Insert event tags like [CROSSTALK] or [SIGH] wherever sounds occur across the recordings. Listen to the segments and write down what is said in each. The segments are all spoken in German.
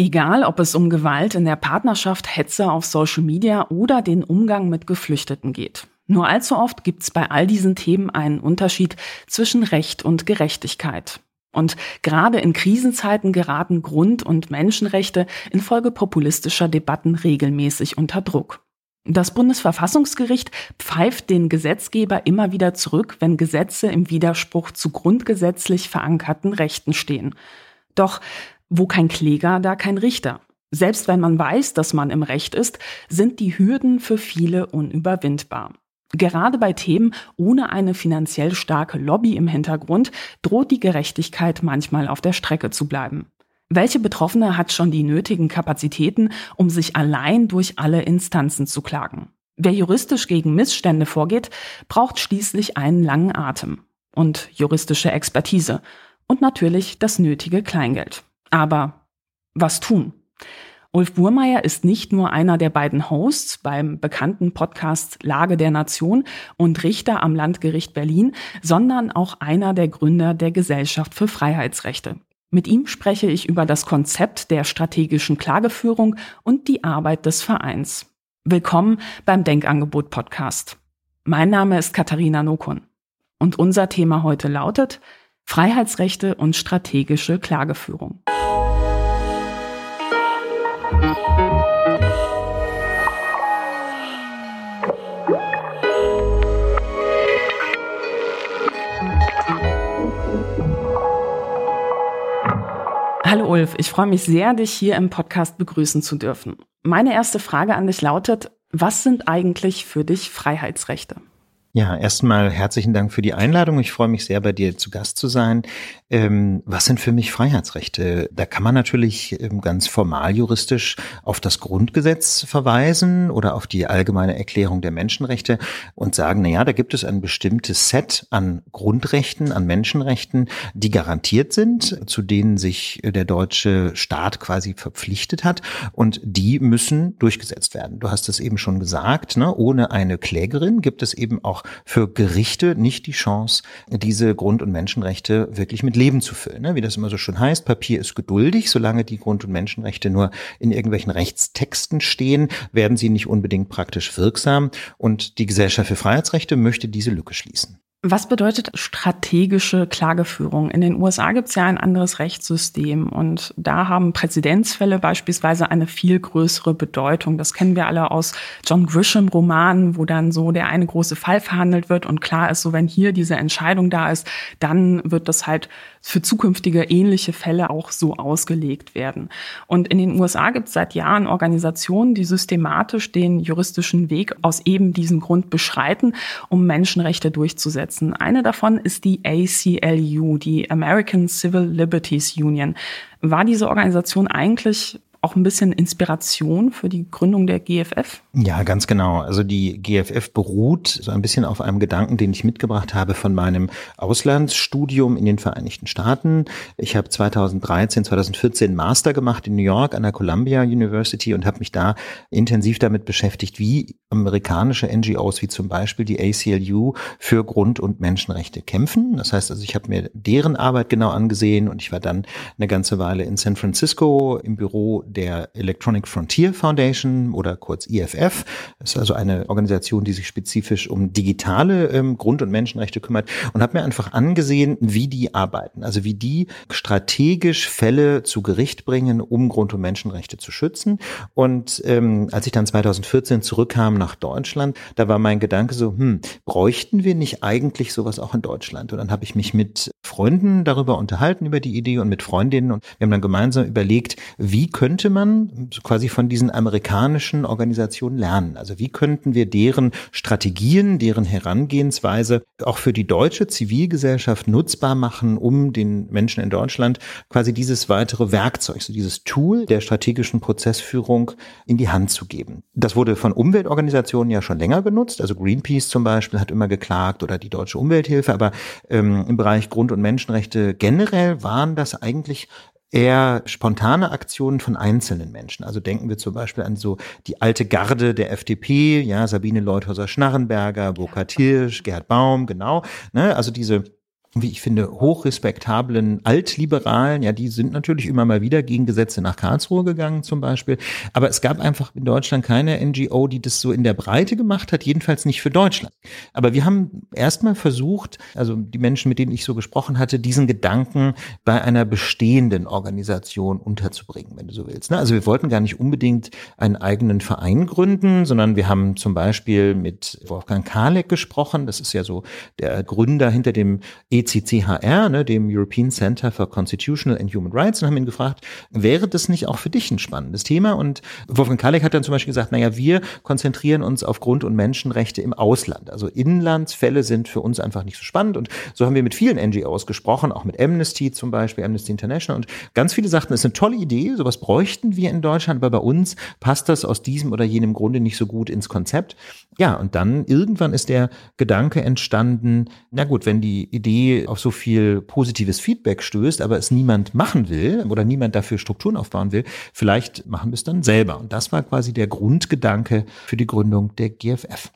Egal, ob es um Gewalt in der Partnerschaft, Hetze auf Social Media oder den Umgang mit Geflüchteten geht. Nur allzu oft gibt es bei all diesen Themen einen Unterschied zwischen Recht und Gerechtigkeit. Und gerade in Krisenzeiten geraten Grund- und Menschenrechte infolge populistischer Debatten regelmäßig unter Druck. Das Bundesverfassungsgericht pfeift den Gesetzgeber immer wieder zurück, wenn Gesetze im Widerspruch zu grundgesetzlich verankerten Rechten stehen. Doch wo kein Kläger, da kein Richter. Selbst wenn man weiß, dass man im Recht ist, sind die Hürden für viele unüberwindbar. Gerade bei Themen ohne eine finanziell starke Lobby im Hintergrund droht die Gerechtigkeit manchmal auf der Strecke zu bleiben. Welche Betroffene hat schon die nötigen Kapazitäten, um sich allein durch alle Instanzen zu klagen? Wer juristisch gegen Missstände vorgeht, braucht schließlich einen langen Atem und juristische Expertise und natürlich das nötige Kleingeld. Aber was tun? Ulf Burmeier ist nicht nur einer der beiden Hosts beim bekannten Podcast Lage der Nation und Richter am Landgericht Berlin, sondern auch einer der Gründer der Gesellschaft für Freiheitsrechte. Mit ihm spreche ich über das Konzept der strategischen Klageführung und die Arbeit des Vereins. Willkommen beim Denkangebot Podcast. Mein Name ist Katharina Nokun und unser Thema heute lautet Freiheitsrechte und strategische Klageführung. Hallo Ulf, ich freue mich sehr, dich hier im Podcast begrüßen zu dürfen. Meine erste Frage an dich lautet, was sind eigentlich für dich Freiheitsrechte? Ja, erstmal herzlichen Dank für die Einladung. Ich freue mich sehr, bei dir zu Gast zu sein. Ähm, was sind für mich Freiheitsrechte? Da kann man natürlich ähm, ganz formal juristisch auf das Grundgesetz verweisen oder auf die allgemeine Erklärung der Menschenrechte und sagen, na ja, da gibt es ein bestimmtes Set an Grundrechten, an Menschenrechten, die garantiert sind, zu denen sich der deutsche Staat quasi verpflichtet hat und die müssen durchgesetzt werden. Du hast es eben schon gesagt, ne? ohne eine Klägerin gibt es eben auch für Gerichte nicht die Chance, diese Grund- und Menschenrechte wirklich mit Leben zu füllen. Ne? Wie das immer so schön heißt, Papier ist geduldig, solange die Grund- und Menschenrechte nur in irgendwelchen Rechtstexten stehen, werden sie nicht unbedingt praktisch wirksam. Und die Gesellschaft für Freiheitsrechte möchte diese Lücke schließen. Was bedeutet strategische Klageführung? In den USA gibt es ja ein anderes Rechtssystem und da haben Präzedenzfälle beispielsweise eine viel größere Bedeutung. Das kennen wir alle aus John Grisham-Romanen, wo dann so der eine große Fall verhandelt wird und klar ist, so wenn hier diese Entscheidung da ist, dann wird das halt für zukünftige ähnliche Fälle auch so ausgelegt werden. Und in den USA gibt es seit Jahren Organisationen, die systematisch den juristischen Weg aus eben diesem Grund beschreiten, um Menschenrechte durchzusetzen. Eine davon ist die ACLU, die American Civil Liberties Union. War diese Organisation eigentlich auch ein bisschen Inspiration für die Gründung der GFF? Ja, ganz genau. Also die GFF beruht so ein bisschen auf einem Gedanken, den ich mitgebracht habe von meinem Auslandsstudium in den Vereinigten Staaten. Ich habe 2013, 2014 Master gemacht in New York an der Columbia University und habe mich da intensiv damit beschäftigt, wie amerikanische NGOs wie zum Beispiel die ACLU für Grund- und Menschenrechte kämpfen. Das heißt also, ich habe mir deren Arbeit genau angesehen und ich war dann eine ganze Weile in San Francisco im Büro der Electronic Frontier Foundation oder kurz IFF. Das ist also eine Organisation, die sich spezifisch um digitale ähm, Grund- und Menschenrechte kümmert und habe mir einfach angesehen, wie die arbeiten, also wie die strategisch Fälle zu Gericht bringen, um Grund- und Menschenrechte zu schützen. Und ähm, als ich dann 2014 zurückkam nach Deutschland, da war mein Gedanke so, hm, bräuchten wir nicht eigentlich sowas auch in Deutschland? Und dann habe ich mich mit Freunden darüber unterhalten, über die Idee und mit Freundinnen und wir haben dann gemeinsam überlegt, wie könnte könnte man quasi von diesen amerikanischen Organisationen lernen? Also wie könnten wir deren Strategien, deren Herangehensweise auch für die deutsche Zivilgesellschaft nutzbar machen, um den Menschen in Deutschland quasi dieses weitere Werkzeug, so dieses Tool der strategischen Prozessführung in die Hand zu geben? Das wurde von Umweltorganisationen ja schon länger genutzt. Also Greenpeace zum Beispiel hat immer geklagt oder die Deutsche Umwelthilfe. Aber ähm, im Bereich Grund- und Menschenrechte generell waren das eigentlich eher spontane Aktionen von einzelnen Menschen. Also denken wir zum Beispiel an so die alte Garde der FDP, ja, Sabine Leuthäuser-Schnarrenberger, Burkhard Hirsch, Gerhard Baum, genau. Ne? Also diese wie ich finde, hochrespektablen Altliberalen, ja, die sind natürlich immer mal wieder gegen Gesetze nach Karlsruhe gegangen zum Beispiel. Aber es gab einfach in Deutschland keine NGO, die das so in der Breite gemacht hat, jedenfalls nicht für Deutschland. Aber wir haben erstmal versucht, also die Menschen, mit denen ich so gesprochen hatte, diesen Gedanken bei einer bestehenden Organisation unterzubringen, wenn du so willst. Ne? Also wir wollten gar nicht unbedingt einen eigenen Verein gründen, sondern wir haben zum Beispiel mit Wolfgang Kalek gesprochen. Das ist ja so der Gründer hinter dem ECCHR, ne, dem European Center for Constitutional and Human Rights, und haben ihn gefragt, wäre das nicht auch für dich ein spannendes Thema? Und Wolfgang Kalek hat dann zum Beispiel gesagt, naja, wir konzentrieren uns auf Grund- und Menschenrechte im Ausland. Also Inlandsfälle sind für uns einfach nicht so spannend. Und so haben wir mit vielen NGOs gesprochen, auch mit Amnesty zum Beispiel, Amnesty International. Und ganz viele sagten, es ist eine tolle Idee, sowas bräuchten wir in Deutschland, aber bei uns passt das aus diesem oder jenem Grunde nicht so gut ins Konzept. Ja, und dann irgendwann ist der Gedanke entstanden, na gut, wenn die Idee auf so viel positives Feedback stößt, aber es niemand machen will oder niemand dafür Strukturen aufbauen will, vielleicht machen wir es dann selber. Und das war quasi der Grundgedanke für die Gründung der GFF.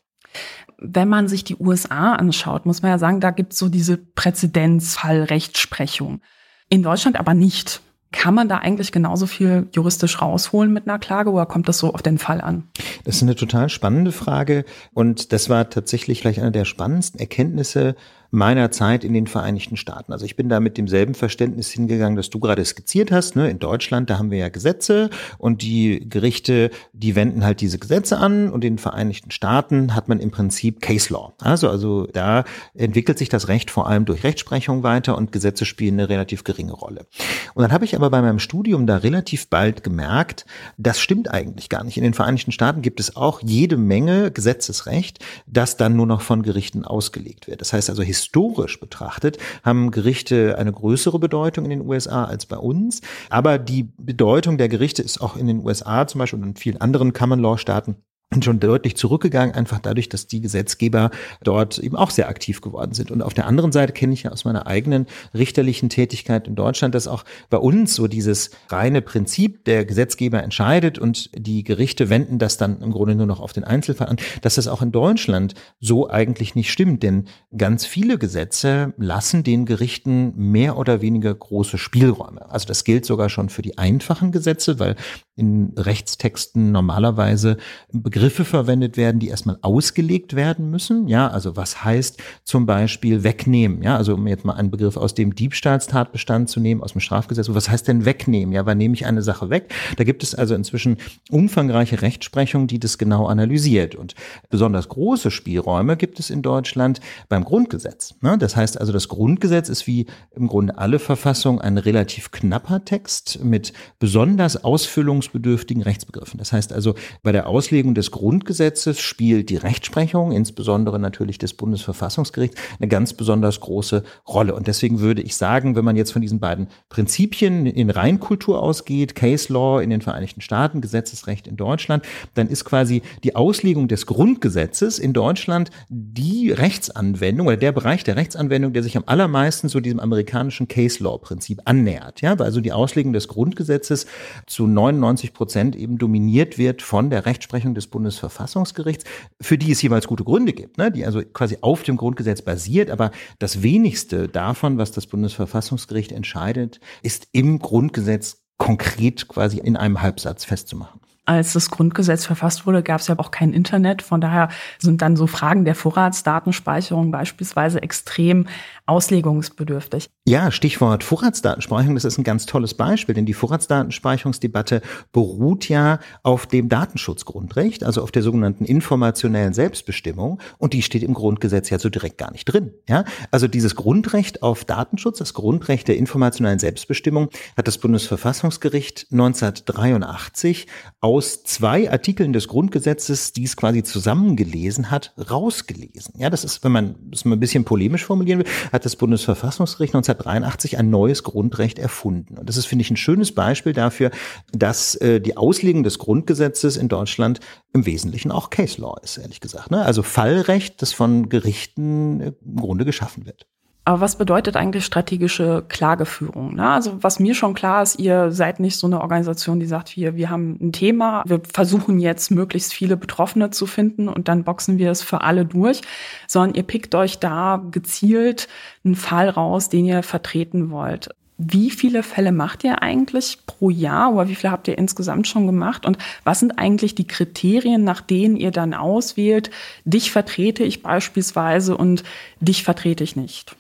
Wenn man sich die USA anschaut, muss man ja sagen, da gibt es so diese Präzedenzfall-Rechtsprechung. In Deutschland aber nicht. Kann man da eigentlich genauso viel juristisch rausholen mit einer Klage oder kommt das so auf den Fall an? Das ist eine total spannende Frage und das war tatsächlich vielleicht eine der spannendsten Erkenntnisse meiner Zeit in den Vereinigten Staaten. Also ich bin da mit demselben Verständnis hingegangen, das du gerade skizziert hast. Ne? In Deutschland, da haben wir ja Gesetze und die Gerichte, die wenden halt diese Gesetze an und in den Vereinigten Staaten hat man im Prinzip Case Law. Also, also da entwickelt sich das Recht vor allem durch Rechtsprechung weiter und Gesetze spielen eine relativ geringe Rolle. Und dann habe ich aber bei meinem Studium da relativ bald gemerkt, das stimmt eigentlich gar nicht. In den Vereinigten Staaten gibt es auch jede Menge Gesetzesrecht, das dann nur noch von Gerichten ausgelegt wird. Das heißt also, historisch betrachtet haben Gerichte eine größere Bedeutung in den USA als bei uns. Aber die Bedeutung der Gerichte ist auch in den USA zum Beispiel und in vielen anderen Common Law Staaten schon deutlich zurückgegangen, einfach dadurch, dass die Gesetzgeber dort eben auch sehr aktiv geworden sind. Und auf der anderen Seite kenne ich ja aus meiner eigenen richterlichen Tätigkeit in Deutschland, dass auch bei uns so dieses reine Prinzip, der Gesetzgeber entscheidet und die Gerichte wenden das dann im Grunde nur noch auf den Einzelfall an, dass das auch in Deutschland so eigentlich nicht stimmt. Denn ganz viele Gesetze lassen den Gerichten mehr oder weniger große Spielräume. Also das gilt sogar schon für die einfachen Gesetze, weil in Rechtstexten normalerweise Begriffe verwendet werden, die erstmal ausgelegt werden müssen. Ja, also was heißt zum Beispiel wegnehmen? Ja, also um jetzt mal einen Begriff aus dem Diebstahlstatbestand zu nehmen, aus dem Strafgesetz. Was heißt denn wegnehmen? Ja, wann nehme ich eine Sache weg? Da gibt es also inzwischen umfangreiche Rechtsprechung, die das genau analysiert. Und besonders große Spielräume gibt es in Deutschland beim Grundgesetz. Ne? Das heißt also, das Grundgesetz ist wie im Grunde alle Verfassungen ein relativ knapper Text mit besonders Ausfüllungs klärungsbedürftigen Rechtsbegriffen. Das heißt also, bei der Auslegung des Grundgesetzes spielt die Rechtsprechung, insbesondere natürlich des Bundesverfassungsgerichts, eine ganz besonders große Rolle. Und deswegen würde ich sagen, wenn man jetzt von diesen beiden Prinzipien in Reinkultur ausgeht, Case Law in den Vereinigten Staaten, Gesetzesrecht in Deutschland, dann ist quasi die Auslegung des Grundgesetzes in Deutschland die Rechtsanwendung oder der Bereich der Rechtsanwendung, der sich am allermeisten zu diesem amerikanischen Case Law Prinzip annähert. Ja, also die Auslegung des Grundgesetzes zu 99 95 Prozent eben dominiert wird von der Rechtsprechung des Bundesverfassungsgerichts, für die es jeweils gute Gründe gibt, ne? die also quasi auf dem Grundgesetz basiert. Aber das wenigste davon, was das Bundesverfassungsgericht entscheidet, ist im Grundgesetz konkret quasi in einem Halbsatz festzumachen als das Grundgesetz verfasst wurde, gab es ja auch kein Internet. Von daher sind dann so Fragen der Vorratsdatenspeicherung beispielsweise extrem auslegungsbedürftig. Ja, Stichwort Vorratsdatenspeicherung, das ist ein ganz tolles Beispiel, denn die Vorratsdatenspeicherungsdebatte beruht ja auf dem Datenschutzgrundrecht, also auf der sogenannten informationellen Selbstbestimmung und die steht im Grundgesetz ja so direkt gar nicht drin. Ja, also dieses Grundrecht auf Datenschutz, das Grundrecht der informationellen Selbstbestimmung hat das Bundesverfassungsgericht 1983 aus zwei Artikeln des Grundgesetzes, die es quasi zusammengelesen hat, rausgelesen. Ja, das ist, wenn man das mal ein bisschen polemisch formulieren will, hat das Bundesverfassungsgericht 1983 ein neues Grundrecht erfunden. Und das ist, finde ich, ein schönes Beispiel dafür, dass äh, die Auslegung des Grundgesetzes in Deutschland im Wesentlichen auch Case Law ist, ehrlich gesagt. Ne? Also Fallrecht, das von Gerichten äh, im Grunde geschaffen wird. Aber was bedeutet eigentlich strategische Klageführung? Ne? Also was mir schon klar ist, ihr seid nicht so eine Organisation, die sagt, wir, wir haben ein Thema, wir versuchen jetzt möglichst viele Betroffene zu finden und dann boxen wir es für alle durch, sondern ihr pickt euch da gezielt einen Fall raus, den ihr vertreten wollt. Wie viele Fälle macht ihr eigentlich pro Jahr oder wie viele habt ihr insgesamt schon gemacht? Und was sind eigentlich die Kriterien, nach denen ihr dann auswählt, dich vertrete ich beispielsweise und dich vertrete ich nicht?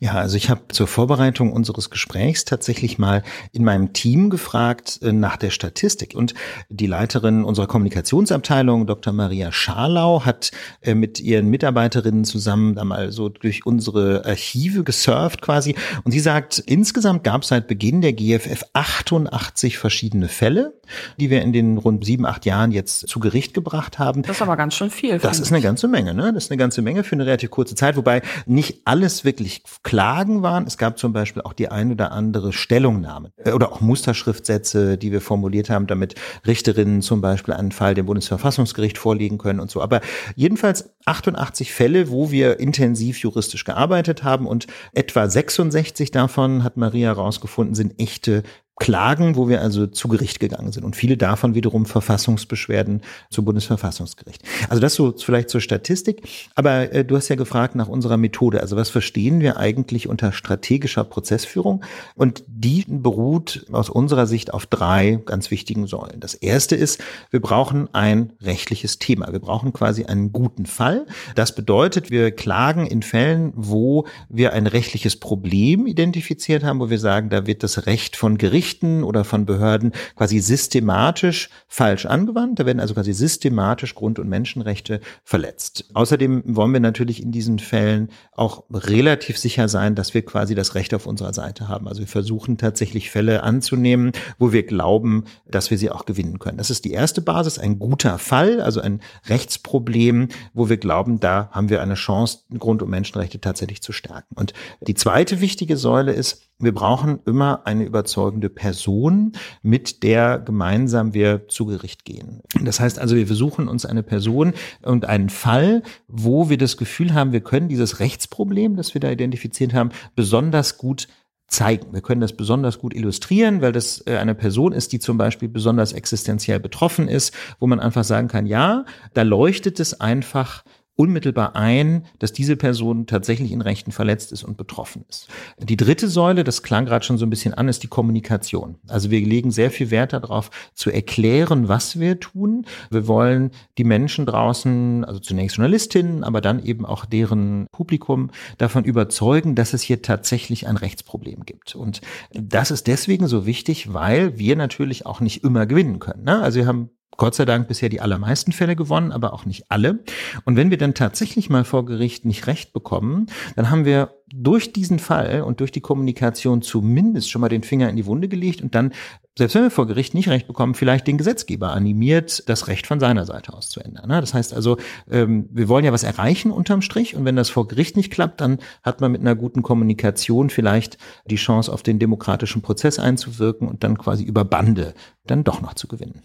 Ja, also ich habe zur Vorbereitung unseres Gesprächs tatsächlich mal in meinem Team gefragt äh, nach der Statistik. Und die Leiterin unserer Kommunikationsabteilung, Dr. Maria Scharlau, hat äh, mit ihren Mitarbeiterinnen zusammen da mal so durch unsere Archive gesurft quasi. Und sie sagt, insgesamt gab es seit Beginn der GFF 88 verschiedene Fälle, die wir in den rund sieben, acht Jahren jetzt zu Gericht gebracht haben. Das ist aber ganz schön viel. Das ist eine ganze Menge, ne? Das ist eine ganze Menge für eine relativ kurze Zeit, wobei nicht alles wirklich Klagen waren. Es gab zum Beispiel auch die ein oder andere Stellungnahme äh, oder auch Musterschriftsätze, die wir formuliert haben, damit Richterinnen zum Beispiel einen Fall dem Bundesverfassungsgericht vorlegen können und so. Aber jedenfalls 88 Fälle, wo wir intensiv juristisch gearbeitet haben und etwa 66 davon, hat Maria herausgefunden, sind echte Klagen, wo wir also zu Gericht gegangen sind und viele davon wiederum Verfassungsbeschwerden zum Bundesverfassungsgericht. Also das so vielleicht zur Statistik. Aber äh, du hast ja gefragt nach unserer Methode. Also was verstehen wir eigentlich unter strategischer Prozessführung? Und die beruht aus unserer Sicht auf drei ganz wichtigen Säulen. Das erste ist, wir brauchen ein rechtliches Thema. Wir brauchen quasi einen guten Fall. Das bedeutet, wir klagen in Fällen, wo wir ein rechtliches Problem identifiziert haben, wo wir sagen, da wird das Recht von Gericht Gerichten oder von Behörden quasi systematisch falsch angewandt. Da werden also quasi systematisch Grund- und Menschenrechte verletzt. Außerdem wollen wir natürlich in diesen Fällen auch relativ sicher sein, dass wir quasi das Recht auf unserer Seite haben. Also wir versuchen tatsächlich Fälle anzunehmen, wo wir glauben, dass wir sie auch gewinnen können. Das ist die erste Basis, ein guter Fall, also ein Rechtsproblem, wo wir glauben, da haben wir eine Chance, Grund- und Menschenrechte tatsächlich zu stärken. Und die zweite wichtige Säule ist, wir brauchen immer eine überzeugende Person, mit der gemeinsam wir zu Gericht gehen. Das heißt also, wir versuchen uns eine Person und einen Fall, wo wir das Gefühl haben, wir können dieses Rechtsproblem, das wir da identifiziert haben, besonders gut zeigen. Wir können das besonders gut illustrieren, weil das äh, eine Person ist, die zum Beispiel besonders existenziell betroffen ist, wo man einfach sagen kann, ja, da leuchtet es einfach unmittelbar ein, dass diese Person tatsächlich in Rechten verletzt ist und betroffen ist. Die dritte Säule, das klang gerade schon so ein bisschen an, ist die Kommunikation. Also wir legen sehr viel Wert darauf, zu erklären, was wir tun. Wir wollen die Menschen draußen, also zunächst Journalistinnen, aber dann eben auch deren Publikum davon überzeugen, dass es hier tatsächlich ein Rechtsproblem gibt. Und das ist deswegen so wichtig, weil wir natürlich auch nicht immer gewinnen können. Ne? Also wir haben Gott sei Dank bisher die allermeisten Fälle gewonnen, aber auch nicht alle. Und wenn wir dann tatsächlich mal vor Gericht nicht recht bekommen, dann haben wir durch diesen Fall und durch die Kommunikation zumindest schon mal den Finger in die Wunde gelegt und dann, selbst wenn wir vor Gericht nicht recht bekommen, vielleicht den Gesetzgeber animiert, das Recht von seiner Seite aus zu ändern. Ne? Das heißt also, ähm, wir wollen ja was erreichen unterm Strich und wenn das vor Gericht nicht klappt, dann hat man mit einer guten Kommunikation vielleicht die Chance, auf den demokratischen Prozess einzuwirken und dann quasi über Bande dann doch noch zu gewinnen.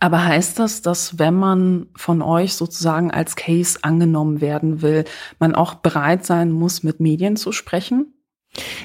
Aber heißt das, dass wenn man von euch sozusagen als Case angenommen werden will, man auch bereit sein muss, mit Medien zu sprechen?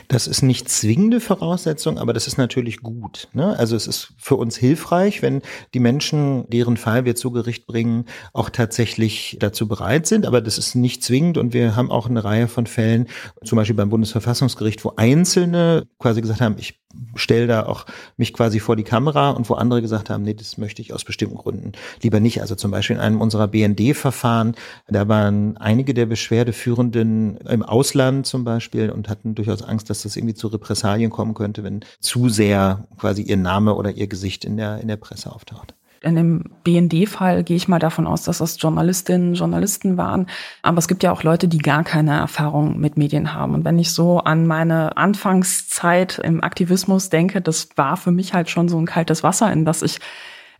Das ist nicht zwingende Voraussetzung, aber das ist natürlich gut. Ne? Also es ist für uns hilfreich, wenn die Menschen, deren Fall wir zu Gericht bringen, auch tatsächlich dazu bereit sind. Aber das ist nicht zwingend und wir haben auch eine Reihe von Fällen, zum Beispiel beim Bundesverfassungsgericht, wo Einzelne quasi gesagt haben, ich stelle da auch mich quasi vor die Kamera und wo andere gesagt haben, nee, das möchte ich aus bestimmten Gründen lieber nicht. Also zum Beispiel in einem unserer BND-Verfahren, da waren einige der Beschwerdeführenden im Ausland zum Beispiel und hatten durchaus Angst, dass das irgendwie zu Repressalien kommen könnte, wenn zu sehr quasi ihr Name oder ihr Gesicht in der, in der Presse auftaucht. In dem BND-Fall gehe ich mal davon aus, dass das Journalistinnen, Journalisten waren. Aber es gibt ja auch Leute, die gar keine Erfahrung mit Medien haben. Und wenn ich so an meine Anfangszeit im Aktivismus denke, das war für mich halt schon so ein kaltes Wasser, in das ich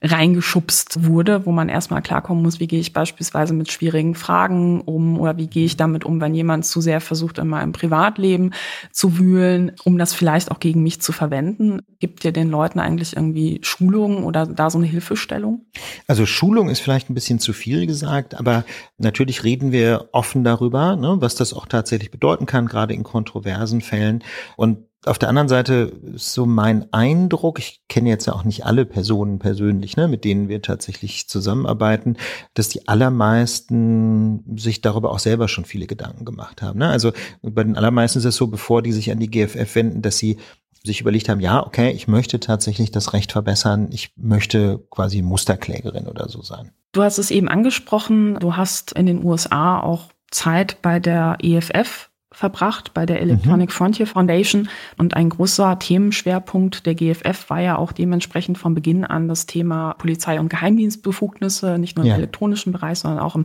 reingeschubst wurde, wo man erstmal klarkommen muss, wie gehe ich beispielsweise mit schwierigen Fragen um oder wie gehe ich damit um, wenn jemand zu sehr versucht, in meinem Privatleben zu wühlen, um das vielleicht auch gegen mich zu verwenden. Gibt ihr den Leuten eigentlich irgendwie Schulungen oder da so eine Hilfestellung? Also Schulung ist vielleicht ein bisschen zu viel gesagt, aber natürlich reden wir offen darüber, ne, was das auch tatsächlich bedeuten kann, gerade in kontroversen Fällen. Und auf der anderen Seite ist so mein Eindruck, ich kenne jetzt ja auch nicht alle Personen persönlich, ne, mit denen wir tatsächlich zusammenarbeiten, dass die allermeisten sich darüber auch selber schon viele Gedanken gemacht haben. Ne? Also bei den allermeisten ist es so, bevor die sich an die GFF wenden, dass sie sich überlegt haben, ja, okay, ich möchte tatsächlich das Recht verbessern, ich möchte quasi Musterklägerin oder so sein. Du hast es eben angesprochen, du hast in den USA auch Zeit bei der EFF verbracht bei der Electronic mhm. Frontier Foundation. Und ein großer Themenschwerpunkt der GFF war ja auch dementsprechend von Beginn an das Thema Polizei- und Geheimdienstbefugnisse, nicht nur im ja. elektronischen Bereich, sondern auch im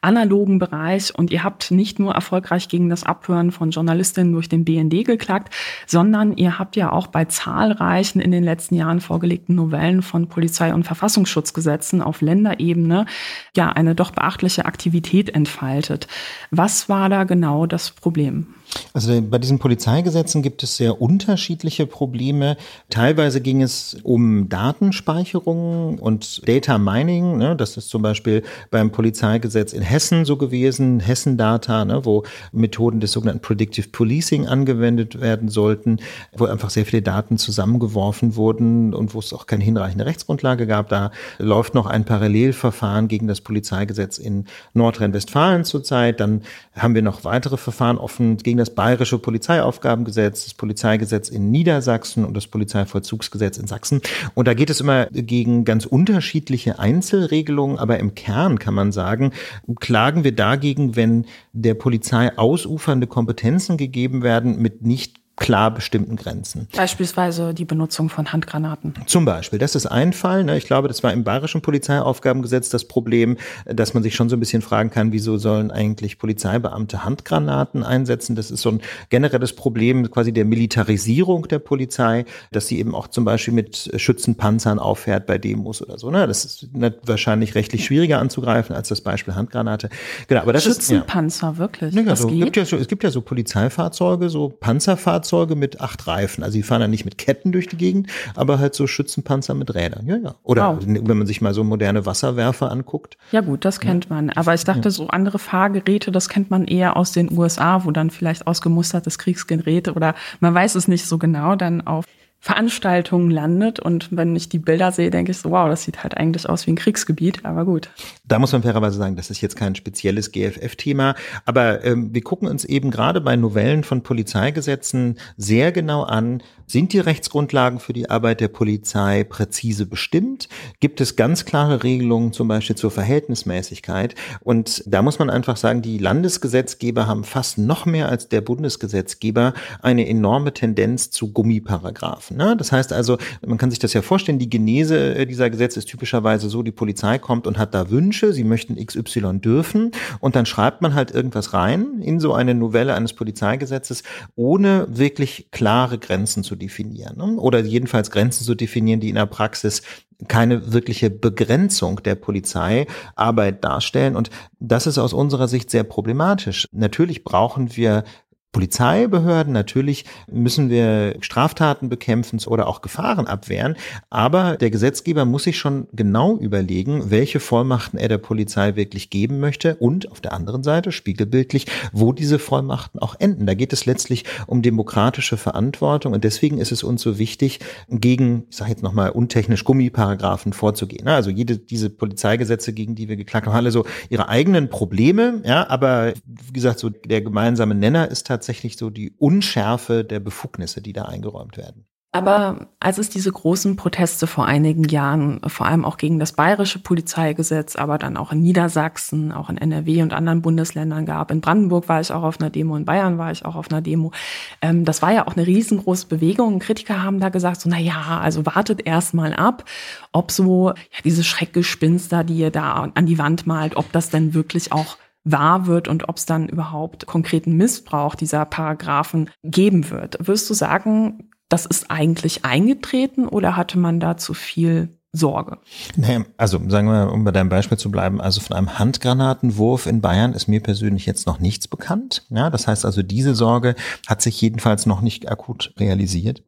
analogen Bereich. Und ihr habt nicht nur erfolgreich gegen das Abhören von Journalistinnen durch den BND geklagt, sondern ihr habt ja auch bei zahlreichen in den letzten Jahren vorgelegten Novellen von Polizei- und Verfassungsschutzgesetzen auf Länderebene ja eine doch beachtliche Aktivität entfaltet. Was war da genau das Problem? Problem? Also bei diesen Polizeigesetzen gibt es sehr unterschiedliche Probleme. Teilweise ging es um Datenspeicherung und Data Mining. Ne? Das ist zum Beispiel beim Polizeigesetz in Hessen so gewesen, Hessen Data, ne? wo Methoden des sogenannten Predictive Policing angewendet werden sollten, wo einfach sehr viele Daten zusammengeworfen wurden und wo es auch keine hinreichende Rechtsgrundlage gab. Da läuft noch ein Parallelverfahren gegen das Polizeigesetz in Nordrhein-Westfalen zurzeit. Dann haben wir noch weitere Verfahren offen gegen das bayerische Polizeiaufgabengesetz, das Polizeigesetz in Niedersachsen und das Polizeivollzugsgesetz in Sachsen. Und da geht es immer gegen ganz unterschiedliche Einzelregelungen, aber im Kern kann man sagen, klagen wir dagegen, wenn der Polizei ausufernde Kompetenzen gegeben werden mit nicht klar bestimmten Grenzen. Beispielsweise die Benutzung von Handgranaten. Zum Beispiel, das ist ein Fall. Ne? Ich glaube, das war im bayerischen Polizeiaufgabengesetz das Problem, dass man sich schon so ein bisschen fragen kann, wieso sollen eigentlich Polizeibeamte Handgranaten einsetzen? Das ist so ein generelles Problem quasi der Militarisierung der Polizei, dass sie eben auch zum Beispiel mit Schützenpanzern auffährt bei Demos oder so. Ne? Das ist wahrscheinlich rechtlich schwieriger anzugreifen als das Beispiel Handgranate. Genau, aber das Schützenpanzer, ist, ja. wirklich? Ja, das so? Gibt ja so, es gibt ja so Polizeifahrzeuge, so Panzerfahrzeuge, Fahrzeuge mit acht Reifen. Also die fahren ja nicht mit Ketten durch die Gegend, aber halt so Schützenpanzer mit Rädern. Ja, ja. Oder wow. wenn man sich mal so moderne Wasserwerfer anguckt. Ja gut, das kennt ja. man. Aber ich dachte, so andere Fahrgeräte, das kennt man eher aus den USA, wo dann vielleicht ausgemustertes Kriegsgerät oder man weiß es nicht so genau, dann auf Veranstaltungen landet. Und wenn ich die Bilder sehe, denke ich so, wow, das sieht halt eigentlich aus wie ein Kriegsgebiet, aber gut. Da muss man fairerweise sagen, das ist jetzt kein spezielles GFF-Thema, aber ähm, wir gucken uns eben gerade bei Novellen von Polizeigesetzen sehr genau an, sind die Rechtsgrundlagen für die Arbeit der Polizei präzise bestimmt? Gibt es ganz klare Regelungen zum Beispiel zur Verhältnismäßigkeit? Und da muss man einfach sagen, die Landesgesetzgeber haben fast noch mehr als der Bundesgesetzgeber eine enorme Tendenz zu Gummiparagraphen. Ne? Das heißt also, man kann sich das ja vorstellen, die Genese äh, dieser Gesetze ist typischerweise so, die Polizei kommt und hat da Wünsche, sie möchten XY dürfen und dann schreibt man halt irgendwas rein in so eine Novelle eines Polizeigesetzes, ohne wirklich klare Grenzen zu definieren. Ne? Oder jedenfalls Grenzen zu definieren, die in der Praxis keine wirkliche Begrenzung der Polizeiarbeit darstellen. Und das ist aus unserer Sicht sehr problematisch. Natürlich brauchen wir Polizeibehörden. Natürlich müssen wir Straftaten bekämpfen oder auch Gefahren abwehren. Aber der Gesetzgeber muss sich schon genau überlegen, welche Vollmachten er der Polizei wirklich geben möchte und auf der anderen Seite spiegelbildlich, wo diese Vollmachten auch enden. Da geht es letztlich um demokratische Verantwortung und deswegen ist es uns so wichtig, gegen, ich sage jetzt nochmal untechnisch Gummiparagraphen vorzugehen. Also jede diese Polizeigesetze, gegen die wir geklagt haben, alle so ihre eigenen Probleme, ja, aber wie gesagt, so der gemeinsame Nenner ist tatsächlich tatsächlich so die Unschärfe der Befugnisse, die da eingeräumt werden. Aber als es diese großen Proteste vor einigen Jahren, vor allem auch gegen das bayerische Polizeigesetz, aber dann auch in Niedersachsen, auch in NRW und anderen Bundesländern gab, in Brandenburg war ich auch auf einer Demo, in Bayern war ich auch auf einer Demo, ähm, das war ja auch eine riesengroße Bewegung. Kritiker haben da gesagt, so, na ja, also wartet erst mal ab, ob so ja, diese Schreckgespinster, die ihr da an die Wand malt, ob das denn wirklich auch wahr wird und ob es dann überhaupt konkreten Missbrauch dieser Paragraphen geben wird. Würdest du sagen, das ist eigentlich eingetreten oder hatte man da zu viel Sorge? Naja, also sagen wir, um bei deinem Beispiel zu bleiben, also von einem Handgranatenwurf in Bayern ist mir persönlich jetzt noch nichts bekannt. Ja, das heißt also, diese Sorge hat sich jedenfalls noch nicht akut realisiert.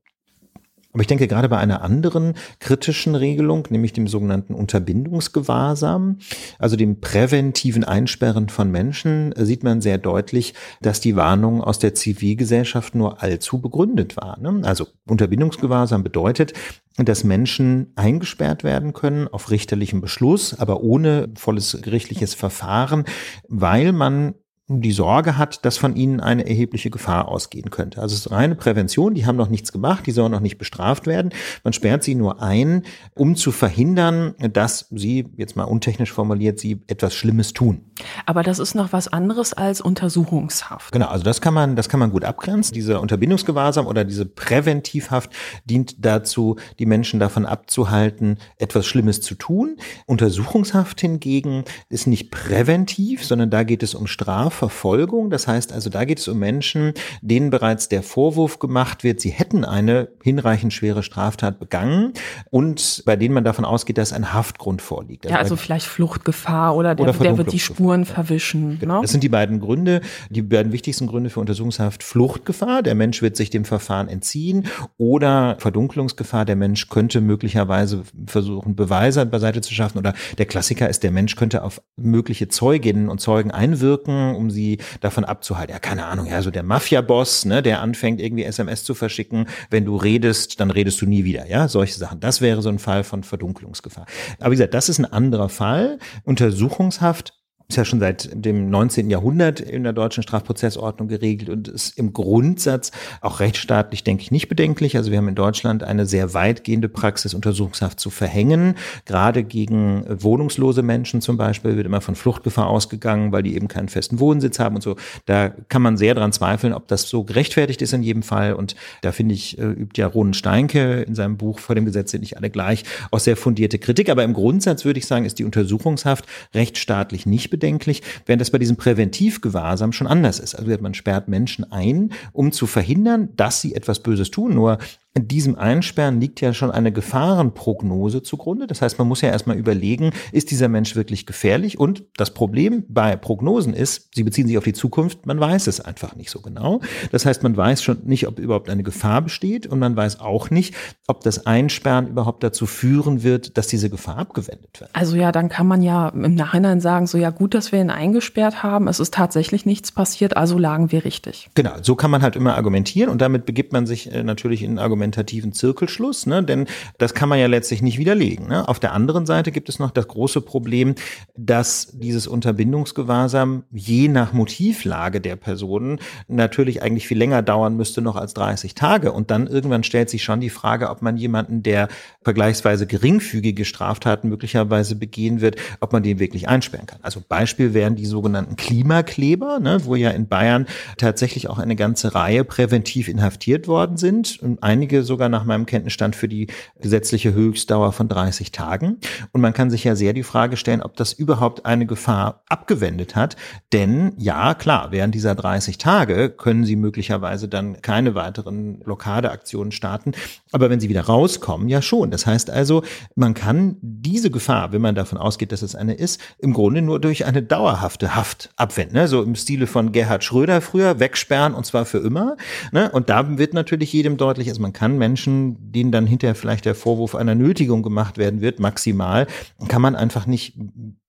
Aber ich denke, gerade bei einer anderen kritischen Regelung, nämlich dem sogenannten Unterbindungsgewahrsam, also dem präventiven Einsperren von Menschen, sieht man sehr deutlich, dass die Warnung aus der Zivilgesellschaft nur allzu begründet war. Ne? Also Unterbindungsgewahrsam bedeutet, dass Menschen eingesperrt werden können auf richterlichem Beschluss, aber ohne volles gerichtliches Verfahren, weil man die Sorge hat, dass von ihnen eine erhebliche Gefahr ausgehen könnte. Also es ist reine Prävention, die haben noch nichts gemacht, die sollen noch nicht bestraft werden. Man sperrt sie nur ein, um zu verhindern, dass sie, jetzt mal untechnisch formuliert, sie etwas Schlimmes tun. Aber das ist noch was anderes als Untersuchungshaft. Genau, also das kann man, das kann man gut abgrenzen. Diese Unterbindungsgewahrsam oder diese Präventivhaft dient dazu, die Menschen davon abzuhalten, etwas Schlimmes zu tun. Untersuchungshaft hingegen ist nicht präventiv, sondern da geht es um Straf Strafverfolgung. Das heißt also, da geht es um Menschen, denen bereits der Vorwurf gemacht wird, sie hätten eine hinreichend schwere Straftat begangen und bei denen man davon ausgeht, dass ein Haftgrund vorliegt. Also ja, also vielleicht Fluchtgefahr oder der, oder der wird die Spuren verwischen. Genau. Ne? Das sind die beiden Gründe, die beiden wichtigsten Gründe für Untersuchungshaft. Fluchtgefahr, der Mensch wird sich dem Verfahren entziehen oder Verdunklungsgefahr, der Mensch könnte möglicherweise versuchen, Beweise beiseite zu schaffen oder der Klassiker ist, der Mensch könnte auf mögliche Zeuginnen und Zeugen einwirken, um sie davon abzuhalten. Ja, keine Ahnung, ja, so der Mafia-Boss, ne, der anfängt irgendwie SMS zu verschicken, wenn du redest, dann redest du nie wieder, ja, solche Sachen. Das wäre so ein Fall von Verdunklungsgefahr. Aber wie gesagt, das ist ein anderer Fall. Untersuchungshaft ist ja schon seit dem 19. Jahrhundert in der deutschen Strafprozessordnung geregelt und ist im Grundsatz auch rechtsstaatlich, denke ich, nicht bedenklich. Also wir haben in Deutschland eine sehr weitgehende Praxis, Untersuchungshaft zu verhängen. Gerade gegen wohnungslose Menschen zum Beispiel wird immer von Fluchtgefahr ausgegangen, weil die eben keinen festen Wohnsitz haben und so. Da kann man sehr dran zweifeln, ob das so gerechtfertigt ist in jedem Fall. Und da finde ich, äh, übt ja Ronen Steinke in seinem Buch Vor dem Gesetz sind nicht alle gleich auch sehr fundierte Kritik. Aber im Grundsatz würde ich sagen, ist die Untersuchungshaft rechtsstaatlich nicht bedenklich bedenklich, während das bei diesem Präventivgewahrsam schon anders ist. Also man sperrt Menschen ein, um zu verhindern, dass sie etwas Böses tun. Nur diesem Einsperren liegt ja schon eine Gefahrenprognose zugrunde. Das heißt, man muss ja erstmal überlegen, ist dieser Mensch wirklich gefährlich? Und das Problem bei Prognosen ist, sie beziehen sich auf die Zukunft, man weiß es einfach nicht so genau. Das heißt, man weiß schon nicht, ob überhaupt eine Gefahr besteht und man weiß auch nicht, ob das Einsperren überhaupt dazu führen wird, dass diese Gefahr abgewendet wird. Also ja, dann kann man ja im Nachhinein sagen, so ja gut, dass wir ihn eingesperrt haben, es ist tatsächlich nichts passiert, also lagen wir richtig. Genau, so kann man halt immer argumentieren und damit begibt man sich äh, natürlich in Argument argumentativen Zirkelschluss, ne? denn das kann man ja letztlich nicht widerlegen. Ne? Auf der anderen Seite gibt es noch das große Problem, dass dieses Unterbindungsgewahrsam je nach Motivlage der Personen natürlich eigentlich viel länger dauern müsste noch als 30 Tage. Und dann irgendwann stellt sich schon die Frage, ob man jemanden, der vergleichsweise geringfügige Straftaten möglicherweise begehen wird, ob man den wirklich einsperren kann. Also Beispiel wären die sogenannten Klimakleber, ne, wo ja in Bayern tatsächlich auch eine ganze Reihe präventiv inhaftiert worden sind. Und einige einige sogar nach meinem Kenntnisstand für die gesetzliche Höchstdauer von 30 Tagen. Und man kann sich ja sehr die Frage stellen, ob das überhaupt eine Gefahr abgewendet hat. Denn ja, klar, während dieser 30 Tage können Sie möglicherweise dann keine weiteren Blockadeaktionen starten. Aber wenn Sie wieder rauskommen, ja schon. Das heißt also, man kann diese Gefahr, wenn man davon ausgeht, dass es eine ist, im Grunde nur durch eine dauerhafte Haft abwenden. Ne? So im Stile von Gerhard Schröder früher, wegsperren und zwar für immer. Ne? Und da wird natürlich jedem deutlich, also man kann Menschen, denen dann hinterher vielleicht der Vorwurf einer Nötigung gemacht werden wird, maximal, kann man einfach nicht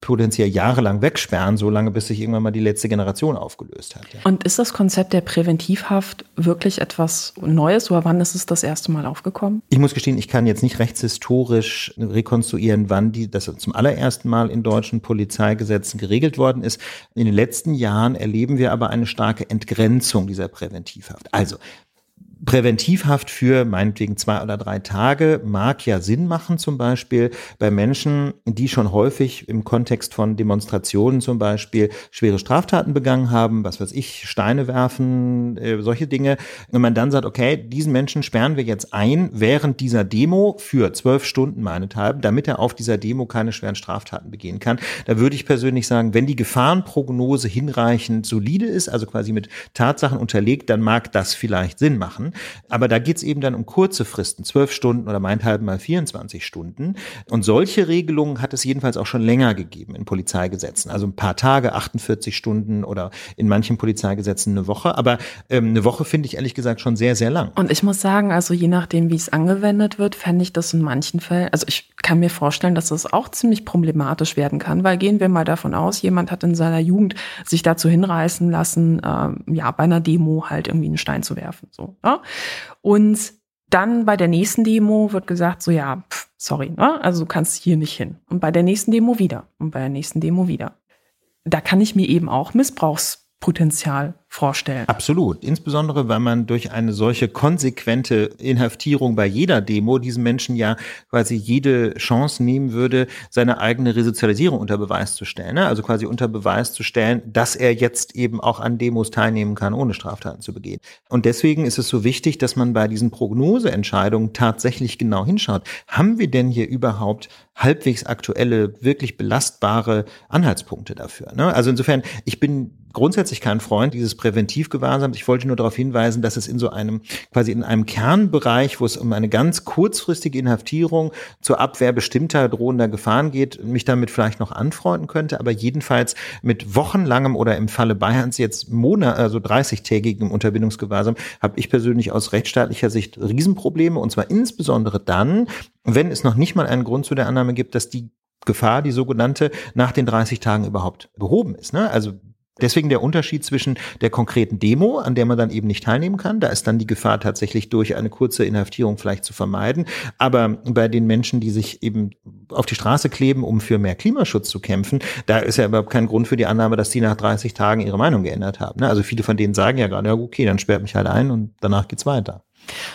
potenziell jahrelang wegsperren, so lange bis sich irgendwann mal die letzte Generation aufgelöst hat. Ja. Und ist das Konzept der Präventivhaft wirklich etwas Neues oder wann ist es das erste Mal aufgekommen? Ich muss gestehen, ich kann jetzt nicht rechtshistorisch rekonstruieren, wann die, das zum allerersten Mal in deutschen Polizeigesetzen geregelt worden ist. In den letzten Jahren erleben wir aber eine starke Entgrenzung dieser Präventivhaft. Also, Präventivhaft für meinetwegen zwei oder drei Tage mag ja Sinn machen, zum Beispiel bei Menschen, die schon häufig im Kontext von Demonstrationen zum Beispiel schwere Straftaten begangen haben, was weiß ich, Steine werfen, äh, solche Dinge. Wenn man dann sagt, okay, diesen Menschen sperren wir jetzt ein während dieser Demo für zwölf Stunden meinethalben, damit er auf dieser Demo keine schweren Straftaten begehen kann, da würde ich persönlich sagen, wenn die Gefahrenprognose hinreichend solide ist, also quasi mit Tatsachen unterlegt, dann mag das vielleicht Sinn machen. Aber da geht's eben dann um kurze Fristen, zwölf Stunden oder meinethalb mal 24 Stunden. Und solche Regelungen hat es jedenfalls auch schon länger gegeben in Polizeigesetzen. Also ein paar Tage, 48 Stunden oder in manchen Polizeigesetzen eine Woche. Aber ähm, eine Woche finde ich ehrlich gesagt schon sehr, sehr lang. Und ich muss sagen, also je nachdem, wie es angewendet wird, fände ich das in manchen Fällen, also ich kann mir vorstellen, dass das auch ziemlich problematisch werden kann, weil gehen wir mal davon aus, jemand hat in seiner Jugend sich dazu hinreißen lassen, ähm, ja, bei einer Demo halt irgendwie einen Stein zu werfen. So, ja? Und dann bei der nächsten Demo wird gesagt, so ja, pff, sorry, ne? also du kannst hier nicht hin. Und bei der nächsten Demo wieder. Und bei der nächsten Demo wieder. Da kann ich mir eben auch Missbrauchspotenzial vorstellen. Absolut. Insbesondere, weil man durch eine solche konsequente Inhaftierung bei jeder Demo diesen Menschen ja quasi jede Chance nehmen würde, seine eigene Resozialisierung unter Beweis zu stellen. Ne? Also quasi unter Beweis zu stellen, dass er jetzt eben auch an Demos teilnehmen kann, ohne Straftaten zu begehen. Und deswegen ist es so wichtig, dass man bei diesen Prognoseentscheidungen tatsächlich genau hinschaut. Haben wir denn hier überhaupt halbwegs aktuelle, wirklich belastbare Anhaltspunkte dafür? Ne? Also insofern, ich bin grundsätzlich kein Freund dieses Präventivgewahrsams. Ich wollte nur darauf hinweisen, dass es in so einem, quasi in einem Kernbereich, wo es um eine ganz kurzfristige Inhaftierung zur Abwehr bestimmter drohender Gefahren geht, mich damit vielleicht noch anfreunden könnte, aber jedenfalls mit wochenlangem oder im Falle Bayerns jetzt Monat, also 30-tägigem Unterbindungsgewahrsam, habe ich persönlich aus rechtsstaatlicher Sicht Riesenprobleme und zwar insbesondere dann, wenn es noch nicht mal einen Grund zu der Annahme gibt, dass die Gefahr, die sogenannte, nach den 30 Tagen überhaupt behoben ist. Ne? Also Deswegen der Unterschied zwischen der konkreten Demo, an der man dann eben nicht teilnehmen kann. Da ist dann die Gefahr tatsächlich durch eine kurze Inhaftierung vielleicht zu vermeiden. Aber bei den Menschen, die sich eben auf die Straße kleben, um für mehr Klimaschutz zu kämpfen, da ist ja überhaupt kein Grund für die Annahme, dass die nach 30 Tagen ihre Meinung geändert haben. Ne? Also viele von denen sagen ja gerade, ja okay, dann sperrt mich halt ein und danach geht's weiter.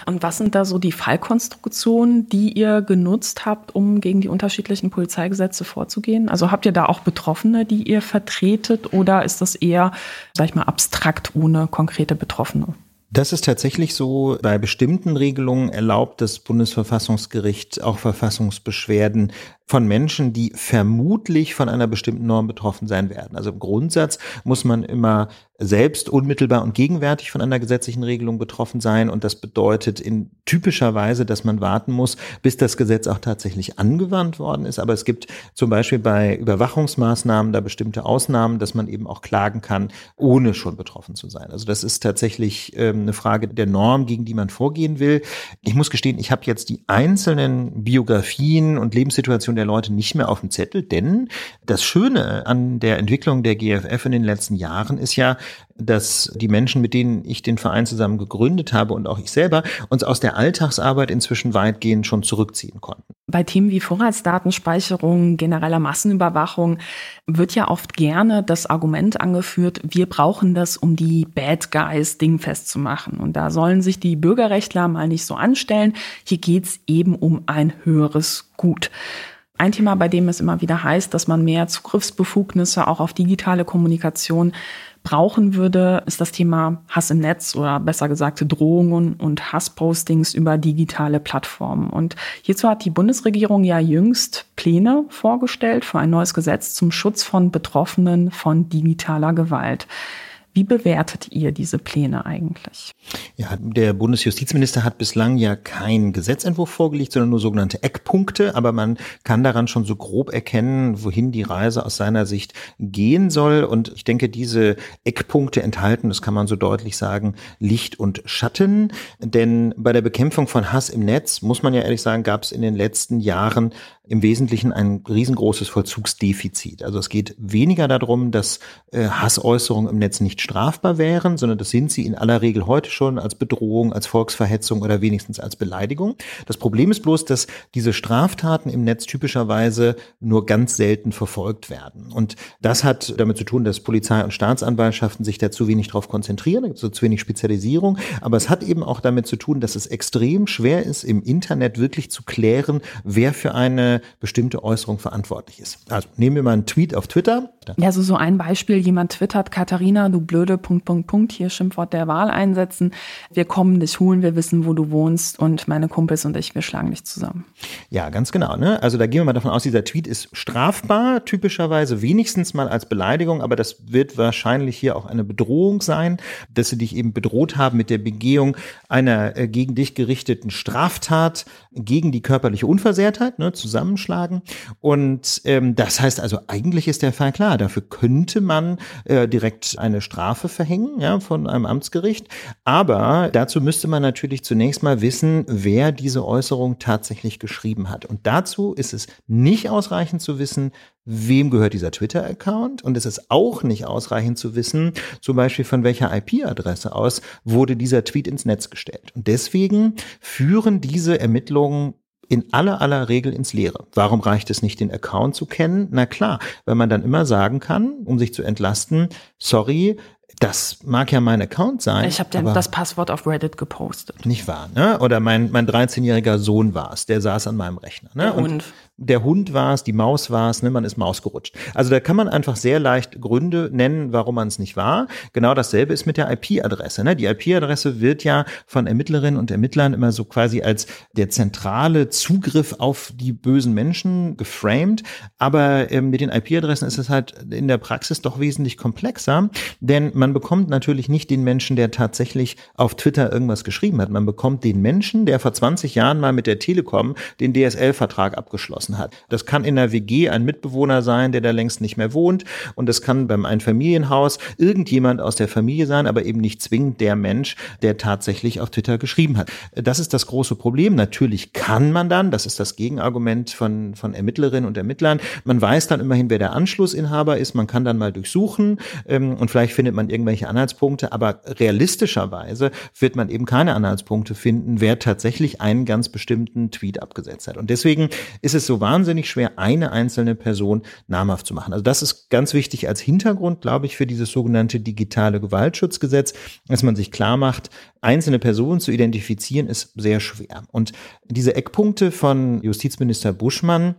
Und was sind da so die Fallkonstruktionen, die ihr genutzt habt, um gegen die unterschiedlichen Polizeigesetze vorzugehen? Also habt ihr da auch Betroffene, die ihr vertretet oder ist das eher, sag ich mal, abstrakt ohne konkrete Betroffene? Das ist tatsächlich so. Bei bestimmten Regelungen erlaubt das Bundesverfassungsgericht auch Verfassungsbeschwerden von Menschen, die vermutlich von einer bestimmten Norm betroffen sein werden. Also im Grundsatz muss man immer selbst unmittelbar und gegenwärtig von einer gesetzlichen Regelung betroffen sein. Und das bedeutet in typischer Weise, dass man warten muss, bis das Gesetz auch tatsächlich angewandt worden ist. Aber es gibt zum Beispiel bei Überwachungsmaßnahmen da bestimmte Ausnahmen, dass man eben auch klagen kann, ohne schon betroffen zu sein. Also das ist tatsächlich ähm, eine Frage der Norm, gegen die man vorgehen will. Ich muss gestehen, ich habe jetzt die einzelnen Biografien und Lebenssituationen der Leute nicht mehr auf dem Zettel, denn das Schöne an der Entwicklung der GFF in den letzten Jahren ist ja, dass die Menschen, mit denen ich den Verein zusammen gegründet habe und auch ich selber, uns aus der Alltagsarbeit inzwischen weitgehend schon zurückziehen konnten. Bei Themen wie Vorratsdatenspeicherung, genereller Massenüberwachung wird ja oft gerne das Argument angeführt, wir brauchen das, um die Bad Guys dingfest zu machen. Und da sollen sich die Bürgerrechtler mal nicht so anstellen. Hier geht's eben um ein höheres Gut. Ein Thema, bei dem es immer wieder heißt, dass man mehr Zugriffsbefugnisse auch auf digitale Kommunikation brauchen würde, ist das Thema Hass im Netz oder besser gesagt Drohungen und Hasspostings über digitale Plattformen. Und hierzu hat die Bundesregierung ja jüngst Pläne vorgestellt für ein neues Gesetz zum Schutz von Betroffenen von digitaler Gewalt. Wie bewertet ihr diese Pläne eigentlich? Ja, der Bundesjustizminister hat bislang ja keinen Gesetzentwurf vorgelegt, sondern nur sogenannte Eckpunkte. Aber man kann daran schon so grob erkennen, wohin die Reise aus seiner Sicht gehen soll. Und ich denke, diese Eckpunkte enthalten, das kann man so deutlich sagen, Licht und Schatten. Denn bei der Bekämpfung von Hass im Netz, muss man ja ehrlich sagen, gab es in den letzten Jahren im Wesentlichen ein riesengroßes Vollzugsdefizit. Also es geht weniger darum, dass äh, Hassäußerungen im Netz nicht strafbar wären, sondern das sind sie in aller Regel heute schon als Bedrohung, als Volksverhetzung oder wenigstens als Beleidigung. Das Problem ist bloß, dass diese Straftaten im Netz typischerweise nur ganz selten verfolgt werden. Und das hat damit zu tun, dass Polizei und Staatsanwaltschaften sich da zu wenig drauf konzentrieren, da zu wenig Spezialisierung. Aber es hat eben auch damit zu tun, dass es extrem schwer ist, im Internet wirklich zu klären, wer für eine eine bestimmte Äußerung verantwortlich ist. Also nehmen wir mal einen Tweet auf Twitter. Ja, so, so ein Beispiel, jemand twittert, Katharina, du blöde, Punkt, Punkt, Punkt, hier Schimpfwort der Wahl einsetzen. Wir kommen dich holen, wir wissen, wo du wohnst und meine Kumpels und ich, wir schlagen dich zusammen. Ja, ganz genau. Ne? Also da gehen wir mal davon aus, dieser Tweet ist strafbar, typischerweise wenigstens mal als Beleidigung, aber das wird wahrscheinlich hier auch eine Bedrohung sein, dass sie dich eben bedroht haben mit der Begehung einer äh, gegen dich gerichteten Straftat gegen die körperliche Unversehrtheit, ne, zusammenschlagen. Und ähm, das heißt also, eigentlich ist der Fall klar. Dafür könnte man äh, direkt eine Strafe verhängen ja, von einem Amtsgericht. Aber dazu müsste man natürlich zunächst mal wissen, wer diese Äußerung tatsächlich geschrieben hat. Und dazu ist es nicht ausreichend zu wissen, wem gehört dieser Twitter-Account und es ist auch nicht ausreichend zu wissen, zum Beispiel von welcher IP-Adresse aus wurde dieser Tweet ins Netz gestellt. Und deswegen führen diese Ermittlungen in aller aller Regel ins Leere. Warum reicht es nicht, den Account zu kennen? Na klar, weil man dann immer sagen kann, um sich zu entlasten, sorry, das mag ja mein Account sein. Ich habe das Passwort auf Reddit gepostet. Nicht wahr, ne? Oder mein, mein 13-jähriger Sohn war es, der saß an meinem Rechner. Ne? Und, und der Hund war es, die Maus war es, ne, man ist Maus gerutscht. Also da kann man einfach sehr leicht Gründe nennen, warum man es nicht war. Genau dasselbe ist mit der IP-Adresse. Ne? Die IP-Adresse wird ja von Ermittlerinnen und Ermittlern immer so quasi als der zentrale Zugriff auf die bösen Menschen geframed. Aber ähm, mit den IP-Adressen ist es halt in der Praxis doch wesentlich komplexer, denn man bekommt natürlich nicht den Menschen, der tatsächlich auf Twitter irgendwas geschrieben hat. Man bekommt den Menschen, der vor 20 Jahren mal mit der Telekom den DSL-Vertrag abgeschlossen abgeschlossen hat. Das kann in der WG ein Mitbewohner sein, der da längst nicht mehr wohnt. Und das kann beim Einfamilienhaus irgendjemand aus der Familie sein, aber eben nicht zwingend der Mensch, der tatsächlich auf Twitter geschrieben hat. Das ist das große Problem. Natürlich kann man dann, das ist das Gegenargument von, von Ermittlerinnen und Ermittlern, man weiß dann immerhin, wer der Anschlussinhaber ist. Man kann dann mal durchsuchen ähm, und vielleicht findet man irgendwelche Anhaltspunkte, aber realistischerweise wird man eben keine Anhaltspunkte finden, wer tatsächlich einen ganz bestimmten Tweet abgesetzt hat. Und deswegen ist es so wahnsinnig schwer, eine einzelne Person namhaft zu machen. Also das ist ganz wichtig als Hintergrund, glaube ich, für dieses sogenannte digitale Gewaltschutzgesetz, dass man sich klar macht, einzelne Personen zu identifizieren ist sehr schwer. Und diese Eckpunkte von Justizminister Buschmann,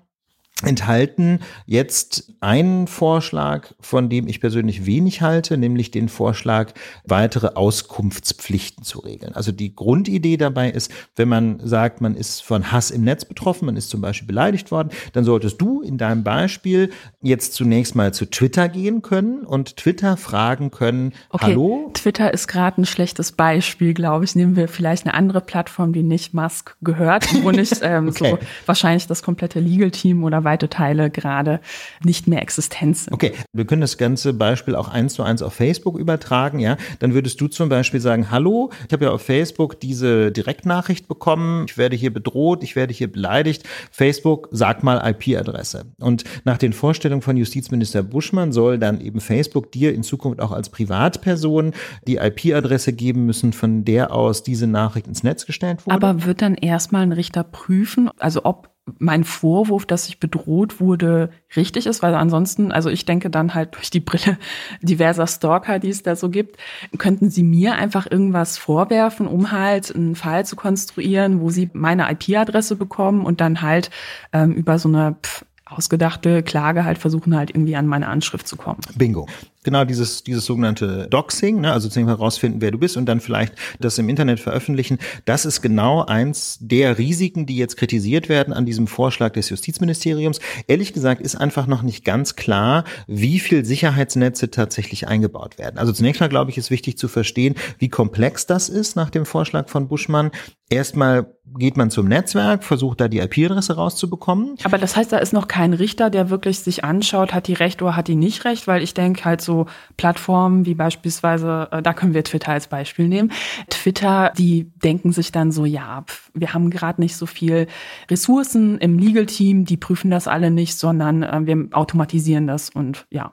enthalten jetzt einen Vorschlag, von dem ich persönlich wenig halte, nämlich den Vorschlag, weitere Auskunftspflichten zu regeln. Also die Grundidee dabei ist, wenn man sagt, man ist von Hass im Netz betroffen, man ist zum Beispiel beleidigt worden, dann solltest du in deinem Beispiel jetzt zunächst mal zu Twitter gehen können und Twitter fragen können, okay, hallo? Twitter ist gerade ein schlechtes Beispiel, glaube ich. Nehmen wir vielleicht eine andere Plattform, die nicht Musk gehört, wo nicht [LAUGHS] ähm, okay. so wahrscheinlich das komplette Legal-Team oder weite Teile gerade nicht mehr existent sind. Okay, wir können das ganze Beispiel auch eins zu eins auf Facebook übertragen, ja. Dann würdest du zum Beispiel sagen, hallo, ich habe ja auf Facebook diese Direktnachricht bekommen, ich werde hier bedroht, ich werde hier beleidigt. Facebook, sag mal IP-Adresse. Und nach den Vorstellungen von Justizminister Buschmann soll dann eben Facebook dir in Zukunft auch als Privatperson die IP-Adresse geben müssen, von der aus diese Nachricht ins Netz gestellt wurde. Aber wird dann erstmal ein Richter prüfen, also ob mein Vorwurf, dass ich bedroht wurde, richtig ist, weil ansonsten, also ich denke dann halt durch die Brille diverser Stalker, die es da so gibt, könnten sie mir einfach irgendwas vorwerfen, um halt einen Fall zu konstruieren, wo sie meine IP-Adresse bekommen und dann halt ähm, über so eine pff, ausgedachte Klage halt versuchen halt irgendwie an meine Anschrift zu kommen. Bingo genau dieses, dieses sogenannte Doxing, ne, also zu herausfinden, wer du bist und dann vielleicht das im Internet veröffentlichen. Das ist genau eins der Risiken, die jetzt kritisiert werden an diesem Vorschlag des Justizministeriums. Ehrlich gesagt ist einfach noch nicht ganz klar, wie viel Sicherheitsnetze tatsächlich eingebaut werden. Also zunächst mal, glaube ich, ist wichtig zu verstehen, wie komplex das ist nach dem Vorschlag von Buschmann. Erstmal geht man zum Netzwerk, versucht da die IP-Adresse rauszubekommen. Aber das heißt, da ist noch kein Richter, der wirklich sich anschaut, hat die recht oder hat die nicht recht, weil ich denke halt so, Plattformen wie beispielsweise, äh, da können wir Twitter als Beispiel nehmen. Twitter, die denken sich dann so, ja, wir haben gerade nicht so viel Ressourcen im Legal-Team, die prüfen das alle nicht, sondern äh, wir automatisieren das und ja,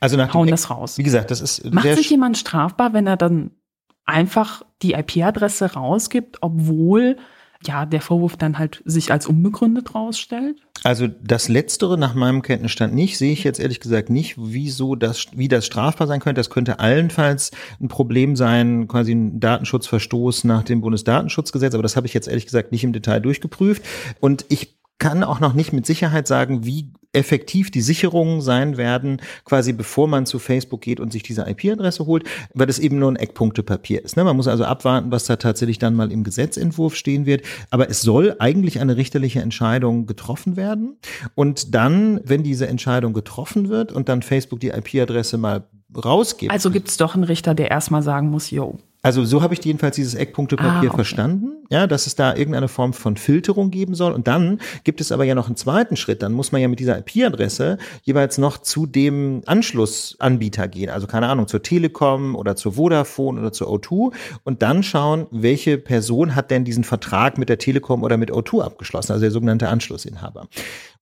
also nach hauen das raus. Wie gesagt, das ist Macht sich jemand strafbar, wenn er dann einfach die IP-Adresse rausgibt, obwohl ja, der Vorwurf dann halt sich als unbegründet rausstellt? Also das Letztere nach meinem Kenntnisstand nicht, sehe ich jetzt ehrlich gesagt nicht, wieso das, wie das strafbar sein könnte. Das könnte allenfalls ein Problem sein, quasi ein Datenschutzverstoß nach dem Bundesdatenschutzgesetz, aber das habe ich jetzt ehrlich gesagt nicht im Detail durchgeprüft. Und ich kann auch noch nicht mit Sicherheit sagen, wie effektiv die Sicherungen sein werden, quasi bevor man zu Facebook geht und sich diese IP-Adresse holt, weil das eben nur ein Eckpunktepapier ist. Ne? Man muss also abwarten, was da tatsächlich dann mal im Gesetzentwurf stehen wird. Aber es soll eigentlich eine richterliche Entscheidung getroffen werden. Und dann, wenn diese Entscheidung getroffen wird und dann Facebook die IP-Adresse mal rausgibt. Also gibt es doch einen Richter, der erstmal sagen muss, yo, also so habe ich jedenfalls dieses Eckpunktepapier ah, okay. verstanden, ja, dass es da irgendeine Form von Filterung geben soll. Und dann gibt es aber ja noch einen zweiten Schritt. Dann muss man ja mit dieser IP-Adresse jeweils noch zu dem Anschlussanbieter gehen. Also keine Ahnung, zur Telekom oder zur Vodafone oder zur O2 und dann schauen, welche Person hat denn diesen Vertrag mit der Telekom oder mit O2 abgeschlossen, also der sogenannte Anschlussinhaber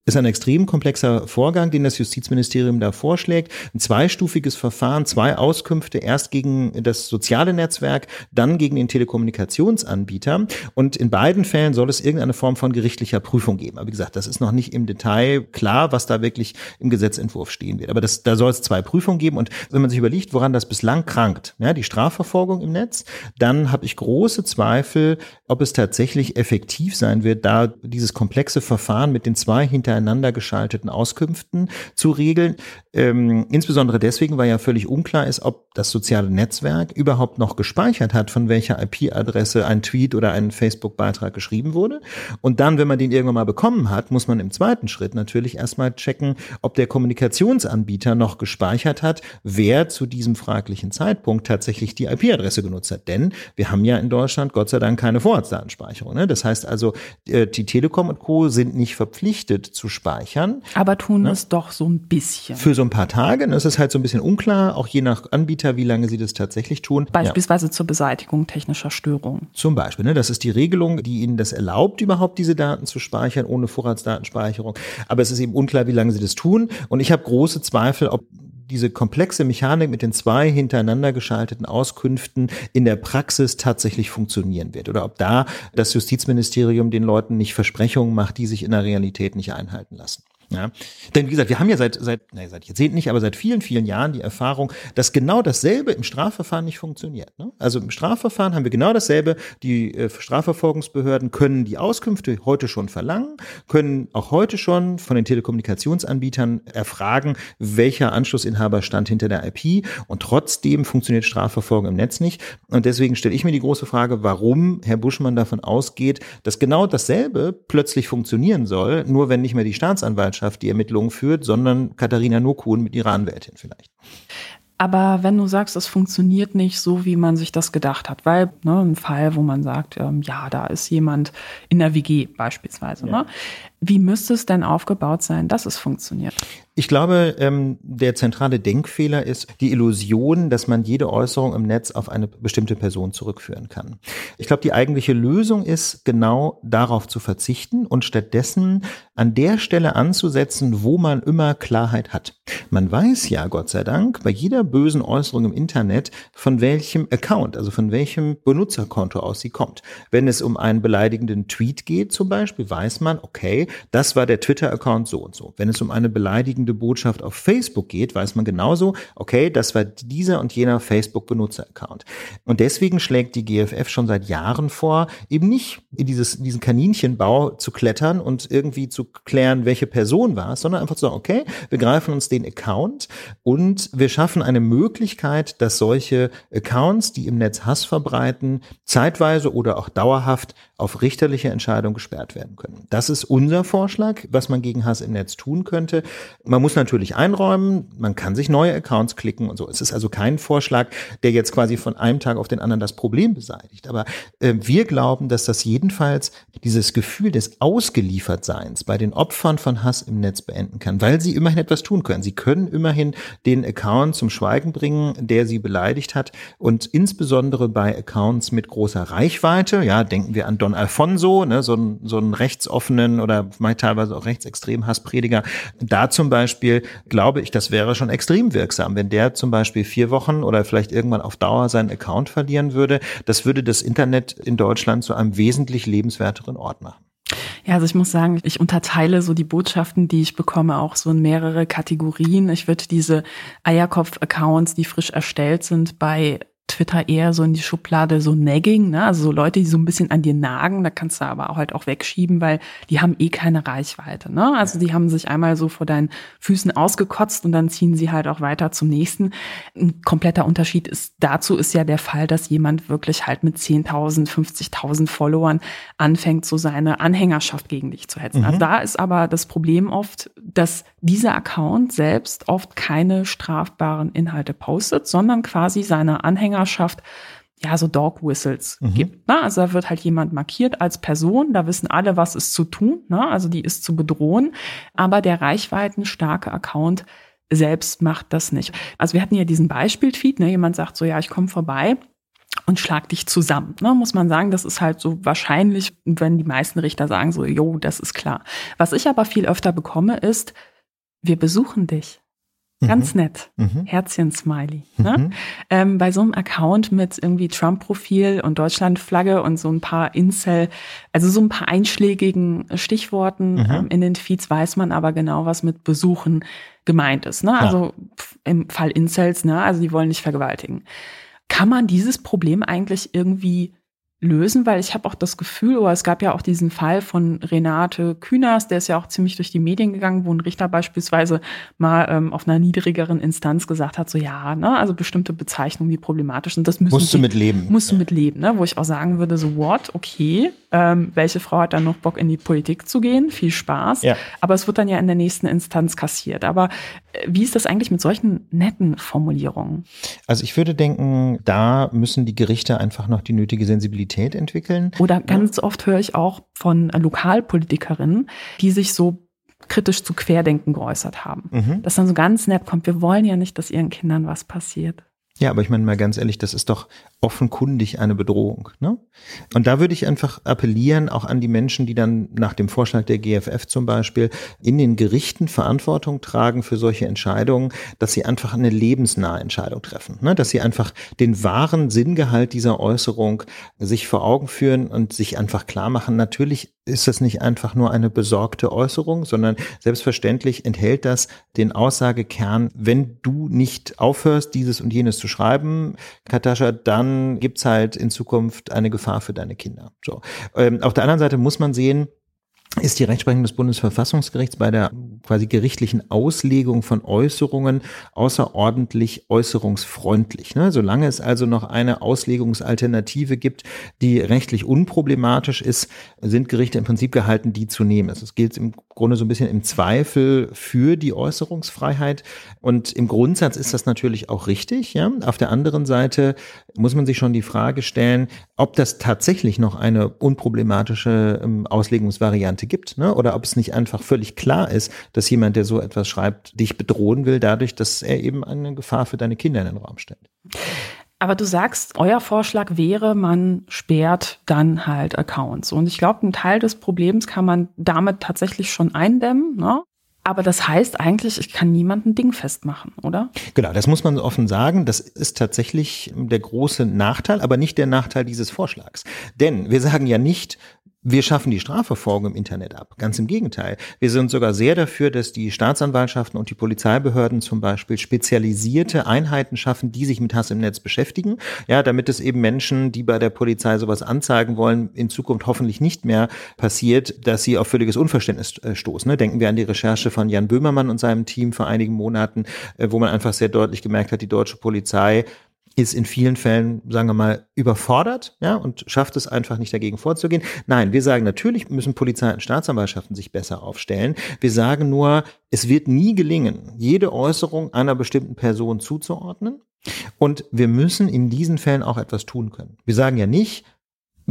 ist ein extrem komplexer Vorgang, den das Justizministerium da vorschlägt. Ein zweistufiges Verfahren, zwei Auskünfte, erst gegen das soziale Netzwerk, dann gegen den Telekommunikationsanbieter. Und in beiden Fällen soll es irgendeine Form von gerichtlicher Prüfung geben. Aber wie gesagt, das ist noch nicht im Detail klar, was da wirklich im Gesetzentwurf stehen wird. Aber das, da soll es zwei Prüfungen geben. Und wenn man sich überlegt, woran das bislang krankt, ja, die Strafverfolgung im Netz, dann habe ich große Zweifel, ob es tatsächlich effektiv sein wird, da dieses komplexe Verfahren mit den zwei hinter hintereinander geschalteten Auskünften zu regeln. Ähm, insbesondere deswegen, weil ja völlig unklar ist, ob das soziale Netzwerk überhaupt noch gespeichert hat, von welcher IP-Adresse ein Tweet oder ein Facebook-Beitrag geschrieben wurde. Und dann, wenn man den irgendwann mal bekommen hat, muss man im zweiten Schritt natürlich erstmal checken, ob der Kommunikationsanbieter noch gespeichert hat, wer zu diesem fraglichen Zeitpunkt tatsächlich die IP-Adresse genutzt hat. Denn wir haben ja in Deutschland Gott sei Dank keine Vorratsdatenspeicherung. Ne? Das heißt also, äh, die Telekom und Co. sind nicht verpflichtet zu speichern. Aber tun ne? es doch so ein bisschen. Für so ein paar Tage. Das ist halt so ein bisschen unklar, auch je nach Anbieter, wie lange sie das tatsächlich tun. Beispielsweise ja. zur Beseitigung technischer Störungen. Zum Beispiel. Ne? Das ist die Regelung, die ihnen das erlaubt, überhaupt diese Daten zu speichern, ohne Vorratsdatenspeicherung. Aber es ist eben unklar, wie lange sie das tun. Und ich habe große Zweifel, ob diese komplexe Mechanik mit den zwei hintereinander geschalteten Auskünften in der Praxis tatsächlich funktionieren wird oder ob da das Justizministerium den Leuten nicht Versprechungen macht, die sich in der Realität nicht einhalten lassen. Ja. Denn wie gesagt, wir haben ja seit, seit, nee, seit Jahrzehnten nicht, aber seit vielen, vielen Jahren die Erfahrung, dass genau dasselbe im Strafverfahren nicht funktioniert. Ne? Also im Strafverfahren haben wir genau dasselbe. Die äh, Strafverfolgungsbehörden können die Auskünfte heute schon verlangen, können auch heute schon von den Telekommunikationsanbietern erfragen, welcher Anschlussinhaber stand hinter der IP und trotzdem funktioniert Strafverfolgung im Netz nicht. Und deswegen stelle ich mir die große Frage, warum Herr Buschmann davon ausgeht, dass genau dasselbe plötzlich funktionieren soll, nur wenn nicht mehr die Staatsanwaltschaft Staatsanwaltschaft die Ermittlungen führt, sondern Katharina Nokun mit ihrer Anwältin vielleicht. Aber wenn du sagst, es funktioniert nicht so, wie man sich das gedacht hat, weil ne, ein Fall, wo man sagt, ähm, ja, da ist jemand in der WG beispielsweise, ja. ne? Wie müsste es denn aufgebaut sein, dass es funktioniert? Ich glaube, ähm, der zentrale Denkfehler ist die Illusion, dass man jede Äußerung im Netz auf eine bestimmte Person zurückführen kann. Ich glaube, die eigentliche Lösung ist, genau darauf zu verzichten und stattdessen an der Stelle anzusetzen, wo man immer Klarheit hat. Man weiß ja, Gott sei Dank, bei jeder bösen Äußerung im Internet, von welchem Account, also von welchem Benutzerkonto aus sie kommt. Wenn es um einen beleidigenden Tweet geht zum Beispiel, weiß man, okay, das war der Twitter-Account so und so. Wenn es um eine beleidigende Botschaft auf Facebook geht, weiß man genauso, okay, das war dieser und jener Facebook-Benutzer-Account. Und deswegen schlägt die GFF schon seit Jahren vor, eben nicht in dieses, diesen Kaninchenbau zu klettern und irgendwie zu klären, welche Person war es, sondern einfach zu sagen, okay, wir greifen uns den Account und wir schaffen eine Möglichkeit, dass solche Accounts, die im Netz Hass verbreiten, zeitweise oder auch dauerhaft auf richterliche Entscheidung gesperrt werden können. Das ist unser Vorschlag, was man gegen Hass im Netz tun könnte. Man muss natürlich einräumen, man kann sich neue Accounts klicken und so. Es ist also kein Vorschlag, der jetzt quasi von einem Tag auf den anderen das Problem beseitigt. Aber äh, wir glauben, dass das jedenfalls dieses Gefühl des Ausgeliefertseins bei den Opfern von Hass im Netz beenden kann, weil sie immerhin etwas tun können. Sie können immerhin den Account zum Schweigen bringen, der sie beleidigt hat. Und insbesondere bei Accounts mit großer Reichweite, ja, denken wir an Don Alfonso, ne, so, so einen rechtsoffenen oder teilweise auch rechtsextremen Hassprediger. Da zum Beispiel glaube ich, das wäre schon extrem wirksam, wenn der zum Beispiel vier Wochen oder vielleicht irgendwann auf Dauer seinen Account verlieren würde. Das würde das Internet in Deutschland zu einem wesentlich lebenswerteren Ort machen. Ja, also ich muss sagen, ich unterteile so die Botschaften, die ich bekomme, auch so in mehrere Kategorien. Ich würde diese Eierkopf-Accounts, die frisch erstellt sind, bei Twitter eher so in die Schublade so nagging, ne? also so Leute, die so ein bisschen an dir nagen, da kannst du aber auch halt auch wegschieben, weil die haben eh keine Reichweite. Ne? Also die haben sich einmal so vor deinen Füßen ausgekotzt und dann ziehen sie halt auch weiter zum nächsten. Ein kompletter Unterschied ist dazu ist ja der Fall, dass jemand wirklich halt mit 10.000, 50.000 Followern anfängt, so seine Anhängerschaft gegen dich zu hetzen. Also mhm. Also da ist aber das Problem oft, dass dieser Account selbst oft keine strafbaren Inhalte postet, sondern quasi seine Anhängerschaft ja, so Dog Whistles mhm. gibt. Ne? Also da wird halt jemand markiert als Person, da wissen alle, was ist zu tun, ne? also die ist zu bedrohen, aber der reichweitenstarke Account selbst macht das nicht. Also wir hatten ja diesen Beispiel-Tweet, ne? jemand sagt so, ja, ich komme vorbei und schlag dich zusammen. Ne? Muss man sagen, das ist halt so wahrscheinlich, wenn die meisten Richter sagen so, jo, das ist klar. Was ich aber viel öfter bekomme, ist, wir besuchen dich. Ganz mhm. nett. Mhm. Herzchen-Smiley. Ne? Mhm. Ähm, bei so einem Account mit irgendwie Trump-Profil und Deutschland-Flagge und so ein paar Incel, also so ein paar einschlägigen Stichworten mhm. ähm, in den Feeds weiß man aber genau, was mit Besuchen gemeint ist. Ne? Also im Fall Incels, ne? also die wollen nicht vergewaltigen. Kann man dieses Problem eigentlich irgendwie lösen, weil ich habe auch das Gefühl, oder es gab ja auch diesen Fall von Renate Künast, der ist ja auch ziemlich durch die Medien gegangen, wo ein Richter beispielsweise mal ähm, auf einer niedrigeren Instanz gesagt hat, so ja, ne, also bestimmte Bezeichnungen, die problematisch sind, das müssen musst du mit leben, musst du mit leben, ne, wo ich auch sagen würde, so what, okay, ähm, welche Frau hat dann noch Bock in die Politik zu gehen? Viel Spaß. Ja. Aber es wird dann ja in der nächsten Instanz kassiert. Aber äh, wie ist das eigentlich mit solchen netten Formulierungen? Also ich würde denken, da müssen die Gerichte einfach noch die nötige Sensibilität entwickeln. Oder ganz ja. oft höre ich auch von Lokalpolitikerinnen, die sich so kritisch zu Querdenken geäußert haben. Mhm. Dass dann so ganz nett kommt, wir wollen ja nicht, dass ihren Kindern was passiert. Ja, aber ich meine mal ganz ehrlich, das ist doch offenkundig eine Bedrohung. Ne? Und da würde ich einfach appellieren, auch an die Menschen, die dann nach dem Vorschlag der GFF zum Beispiel in den Gerichten Verantwortung tragen für solche Entscheidungen, dass sie einfach eine lebensnahe Entscheidung treffen. Ne? Dass sie einfach den wahren Sinngehalt dieser Äußerung sich vor Augen führen und sich einfach klar machen, natürlich ist das nicht einfach nur eine besorgte Äußerung, sondern selbstverständlich enthält das den Aussagekern, wenn du nicht aufhörst, dieses und jenes zu schreiben, Katascha, dann gibt's halt in Zukunft eine Gefahr für deine Kinder. So. Ähm, auf der anderen Seite muss man sehen, ist die Rechtsprechung des Bundesverfassungsgerichts bei der quasi gerichtlichen Auslegung von Äußerungen außerordentlich äußerungsfreundlich. Ne? Solange es also noch eine Auslegungsalternative gibt, die rechtlich unproblematisch ist, sind Gerichte im Prinzip gehalten, die zu nehmen. Also es gilt im Grunde so ein bisschen im Zweifel für die Äußerungsfreiheit. Und im Grundsatz ist das natürlich auch richtig. Ja? Auf der anderen Seite muss man sich schon die Frage stellen, ob das tatsächlich noch eine unproblematische ähm, Auslegungsvariante Variante gibt, ne? oder ob es nicht einfach völlig klar ist, dass jemand, der so etwas schreibt, dich bedrohen will, dadurch, dass er eben eine Gefahr für deine Kinder in den Raum stellt. Aber du sagst, euer Vorschlag wäre, man sperrt dann halt Accounts. Und ich glaube, ein Teil des Problems kann man damit tatsächlich schon eindämmen. Ne? Aber das heißt eigentlich, ich kann niemanden Ding festmachen, oder? Genau, das muss man offen sagen. Das ist tatsächlich der große Nachteil, aber nicht der Nachteil dieses Vorschlags. Denn wir sagen ja nicht, wir schaffen die Strafverfolgung im Internet ab. Ganz im Gegenteil. Wir sind sogar sehr dafür, dass die Staatsanwaltschaften und die Polizeibehörden zum Beispiel spezialisierte Einheiten schaffen, die sich mit Hass im Netz beschäftigen. Ja, damit es eben Menschen, die bei der Polizei sowas anzeigen wollen, in Zukunft hoffentlich nicht mehr passiert, dass sie auf völliges Unverständnis äh, stoßen. Ne? Denken wir an die Recherche von Jan Böhmermann und seinem Team vor einigen Monaten, äh, wo man einfach sehr deutlich gemerkt hat, die deutsche Polizei ist in vielen Fällen, sagen wir mal, überfordert, ja, und schafft es einfach nicht dagegen vorzugehen. Nein, wir sagen natürlich müssen Polizei und Staatsanwaltschaften sich besser aufstellen. Wir sagen nur, es wird nie gelingen, jede Äußerung einer bestimmten Person zuzuordnen. Und wir müssen in diesen Fällen auch etwas tun können. Wir sagen ja nicht,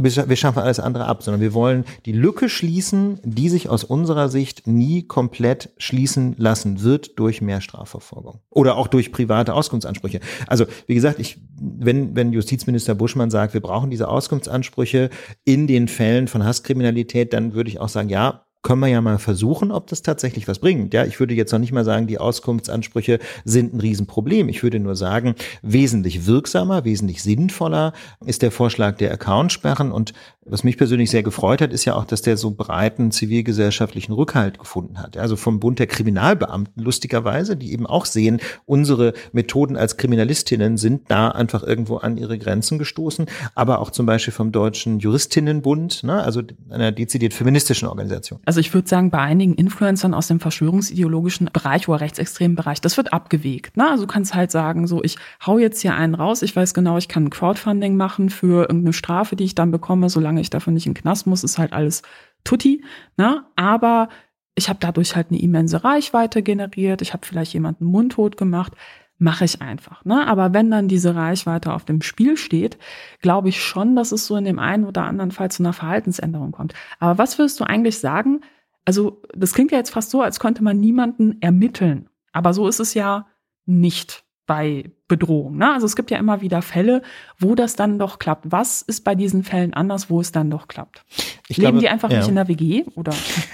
wir schaffen alles andere ab, sondern wir wollen die Lücke schließen, die sich aus unserer Sicht nie komplett schließen lassen wird durch mehr Strafverfolgung oder auch durch private Auskunftsansprüche. Also wie gesagt, ich, wenn, wenn Justizminister Buschmann sagt, wir brauchen diese Auskunftsansprüche in den Fällen von Hasskriminalität, dann würde ich auch sagen, ja, können wir ja mal versuchen, ob das tatsächlich was bringt. Ja, ich würde jetzt noch nicht mal sagen, die Auskunftsansprüche sind ein Riesenproblem. Ich würde nur sagen, wesentlich wirksamer, wesentlich sinnvoller ist der Vorschlag der Accountsperren und Was mich persönlich sehr gefreut hat, ist ja auch, dass der so breiten zivilgesellschaftlichen Rückhalt gefunden hat. Also vom Bund der Kriminalbeamten lustigerweise, die eben auch sehen, unsere Methoden als Kriminalistinnen sind da einfach irgendwo an ihre Grenzen gestoßen, aber auch zum Beispiel vom Deutschen Juristinnenbund, ne, also einer dezidiert feministischen Organisation. Also ich würde sagen, bei einigen Influencern aus dem verschwörungsideologischen Bereich oder rechtsextremen Bereich, das wird abgewegt. Ne? Also du kannst halt sagen, so ich hau jetzt hier einen raus, ich weiß genau, ich kann Crowdfunding machen für irgendeine Strafe, die ich dann bekomme, solange ich dafür nicht in den Knast muss, ist halt alles tutti. Ne? Aber ich habe dadurch halt eine immense Reichweite generiert, ich habe vielleicht jemanden mundtot gemacht, mache ich einfach. Ne? Aber wenn dann diese Reichweite auf dem Spiel steht, glaube ich schon, dass es so in dem einen oder anderen Fall zu einer Verhaltensänderung kommt. Aber was würdest du eigentlich sagen? Also das klingt ja jetzt fast so, als könnte man niemanden ermitteln. Aber so ist es ja nicht bei Bedrohung. Ne? Also es gibt ja immer wieder Fälle, wo das dann doch klappt. Was ist bei diesen Fällen anders, wo es dann doch klappt? Ich Leben glaube, die einfach ja. nicht in der WG oder?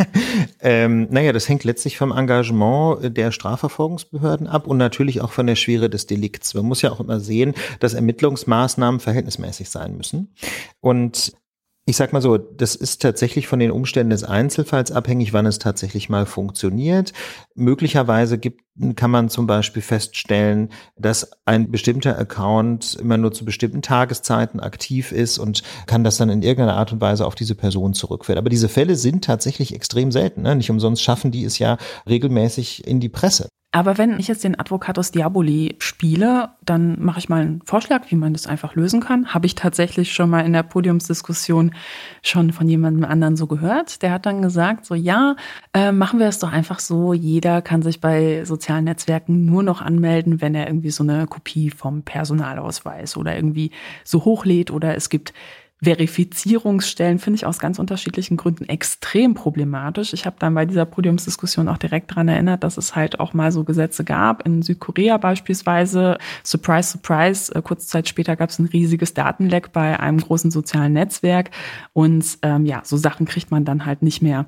[LAUGHS] ähm, naja, das hängt letztlich vom Engagement der Strafverfolgungsbehörden ab und natürlich auch von der Schwere des Delikts. Man muss ja auch immer sehen, dass Ermittlungsmaßnahmen verhältnismäßig sein müssen. Und ich sag mal so, das ist tatsächlich von den Umständen des Einzelfalls abhängig, wann es tatsächlich mal funktioniert. Möglicherweise gibt, kann man zum Beispiel feststellen, dass ein bestimmter Account immer nur zu bestimmten Tageszeiten aktiv ist und kann das dann in irgendeiner Art und Weise auf diese Person zurückführen. Aber diese Fälle sind tatsächlich extrem selten. Ne? Nicht umsonst schaffen die es ja regelmäßig in die Presse. Aber wenn ich jetzt den Advocatus Diaboli spiele, dann mache ich mal einen Vorschlag, wie man das einfach lösen kann. Habe ich tatsächlich schon mal in der Podiumsdiskussion schon von jemandem anderen so gehört. Der hat dann gesagt, so ja, äh, machen wir es doch einfach so. Jeder kann sich bei sozialen Netzwerken nur noch anmelden, wenn er irgendwie so eine Kopie vom Personalausweis oder irgendwie so hochlädt oder es gibt Verifizierungsstellen finde ich aus ganz unterschiedlichen Gründen extrem problematisch. Ich habe dann bei dieser Podiumsdiskussion auch direkt daran erinnert, dass es halt auch mal so Gesetze gab. In Südkorea beispielsweise, surprise, surprise, äh, kurze Zeit später gab es ein riesiges Datenleck bei einem großen sozialen Netzwerk. Und ähm, ja, so Sachen kriegt man dann halt nicht mehr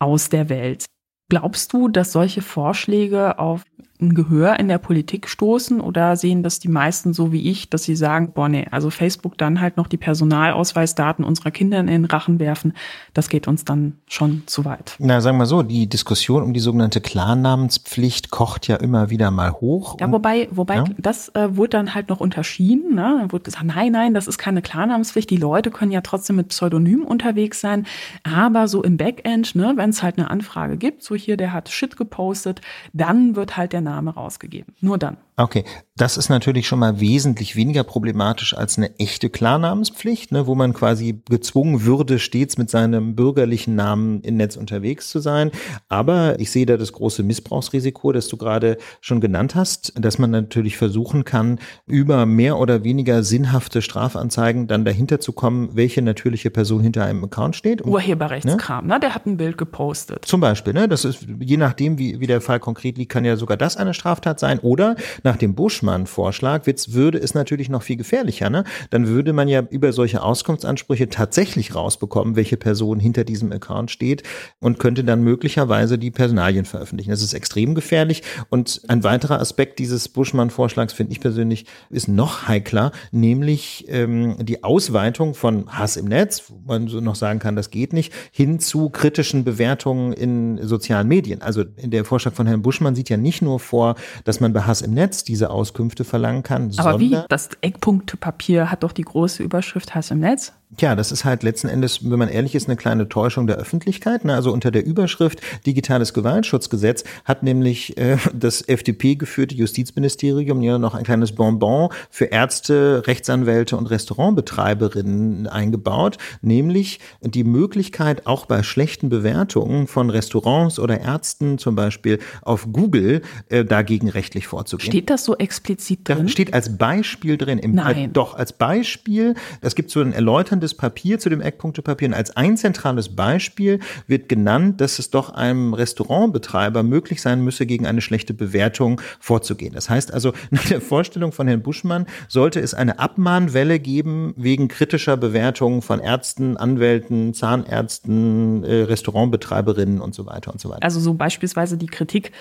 aus der Welt. Glaubst du, dass solche Vorschläge auf ein Gehör in der Politik stoßen oder sehen das die meisten so wie ich, dass sie sagen, boah, nee, also Facebook dann halt noch die Personalausweisdaten unserer Kinder in den Rachen werfen, das geht uns dann schon zu weit. Na, sagen wir so, die Diskussion um die sogenannte Klarnamenspflicht kocht ja immer wieder mal hoch. Ja, wobei, wobei ja? das äh, wurde dann halt noch unterschieden. Ne? Dann wurde gesagt, nein, nein, das ist keine Klarnamenspflicht. Die Leute können ja trotzdem mit Pseudonym unterwegs sein. Aber so im Backend, ne, wenn es halt eine Anfrage gibt, so hier, der hat Shit gepostet, dann wird halt der Name rausgegeben. Nur dann. Okay, das ist natürlich schon mal wesentlich weniger problematisch als eine echte Klarnamenspflicht, ne, wo man quasi gezwungen würde, stets mit seinem bürgerlichen Namen im Netz unterwegs zu sein. Aber ich sehe da das große Missbrauchsrisiko, das du gerade schon genannt hast, dass man natürlich versuchen kann, über mehr oder weniger sinnhafte Strafanzeigen dann dahinter zu kommen, welche natürliche Person hinter einem Account steht. Und, Urheberrechtskram, ne? ne? Der hat ein Bild gepostet. Zum Beispiel, ne? Das ist, je nachdem, wie, wie der Fall konkret liegt, kann ja sogar das eine Straftat sein. Oder nach dem Buschmann-Vorschlag würde es natürlich noch viel gefährlicher. Ne? Dann würde man ja über solche Auskunftsansprüche tatsächlich rausbekommen, welche Person hinter diesem Account steht und könnte dann möglicherweise die Personalien veröffentlichen. Das ist extrem gefährlich. Und ein weiterer Aspekt dieses Buschmann-Vorschlags, finde ich persönlich, ist noch heikler, nämlich ähm, die Ausweitung von Hass im Netz, wo man so noch sagen kann, das geht nicht, hin zu kritischen Bewertungen in sozialen Medien. Also der Vorschlag von Herrn Buschmann sieht ja nicht nur vor, dass man bei Hass im Netz diese Auskünfte verlangen kann. Aber wie? Das Eckpunktepapier hat doch die große Überschrift Hass im Netz. Ja, das ist halt letzten Endes, wenn man ehrlich ist, eine kleine Täuschung der Öffentlichkeit. Ne? Also unter der Überschrift Digitales Gewaltschutzgesetz hat nämlich äh, das FDP-geführte Justizministerium ja noch ein kleines Bonbon für Ärzte, Rechtsanwälte und Restaurantbetreiberinnen eingebaut, nämlich die Möglichkeit, auch bei schlechten Bewertungen von Restaurants oder Ärzten zum Beispiel auf Google äh, dagegen rechtlich vorzugehen. Steht das so explizit drin? Da steht als Beispiel drin. Im, Nein. Äh, doch, als Beispiel. Es gibt so ein erläuterndes erläuterndes Papier zu dem Eckpunktepapier. Und als ein zentrales Beispiel wird genannt, dass es doch einem Restaurantbetreiber möglich sein müsse, gegen eine schlechte Bewertung vorzugehen. Das heißt also, [LAUGHS] nach der Vorstellung von Herrn Buschmann sollte es eine Abmahnwelle geben wegen kritischer Bewertungen von Ärzten, Anwälten, Zahnärzten, äh, Restaurantbetreiberinnen und so weiter und so weiter. Also so beispielsweise die Kritik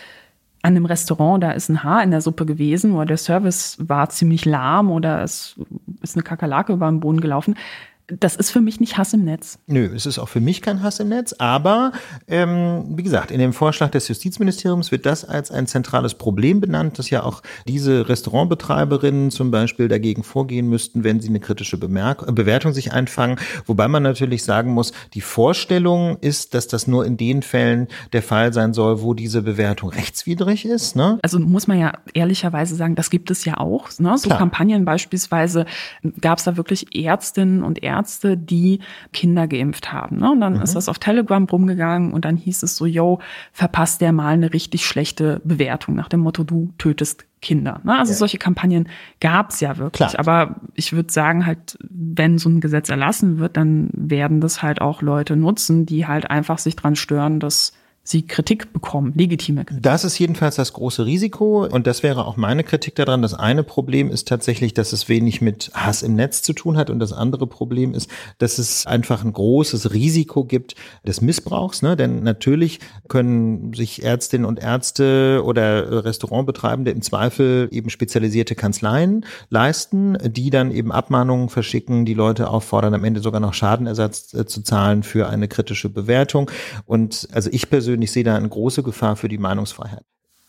an einem Restaurant, da ist ein Haar in der Suppe gewesen oder der Service war ziemlich lahm oder es ist eine Kakerlake über den Boden gelaufen das ist für mich nicht Hass im Netz. Nö, es ist auch für mich kein Hass im Netz, aber ähm, wie gesagt, in dem Vorschlag des Justizministeriums wird das als ein zentrales Problem benannt, dass ja auch diese Restaurantbetreiberinnen zum Beispiel dagegen vorgehen müssten, wenn sie eine kritische Bemerk Bewertung sich einfangen. Wobei man natürlich sagen muss, die Vorstellung ist, dass das nur in den Fällen der Fall sein soll, wo diese Bewertung rechtswidrig ist. Ne? Also muss man ja ehrlicherweise sagen, das gibt es ja auch. Ne? So Klar. Kampagnen beispielsweise gab es da wirklich Ärztinnen und Ärzte, Ärzte, die Kinder geimpft haben. Ne? Und dann mhm. ist das auf Telegram rumgegangen und dann hieß es so, yo, verpasst der mal eine richtig schlechte Bewertung nach dem Motto, du tötest Kinder. Ne? Also ja. solche Kampagnen gab es ja wirklich. Klar. Aber ich würde sagen, halt, wenn so ein Gesetz erlassen wird, dann werden das halt auch Leute nutzen, die halt einfach sich dran stören, dass sie Kritik bekommen, legitime Kritik. Das ist jedenfalls das große Risiko und das wäre auch meine Kritik daran. Das eine Problem ist tatsächlich, dass es wenig mit Hass im Netz zu tun hat und das andere Problem ist, dass es einfach ein großes Risiko gibt des Missbrauchs. Ne? Denn natürlich können sich Ärztinnen und Ärzte oder Restaurantbetreibende im Zweifel eben spezialisierte Kanzleien leisten, die dann eben Abmahnungen verschicken, die Leute auffordern, am Ende sogar noch Schadenersatz äh, zu zahlen für eine kritische Bewertung. Und also ich persönlich persönlich sehe da eine große Gefahr für die Meinungsfreiheit.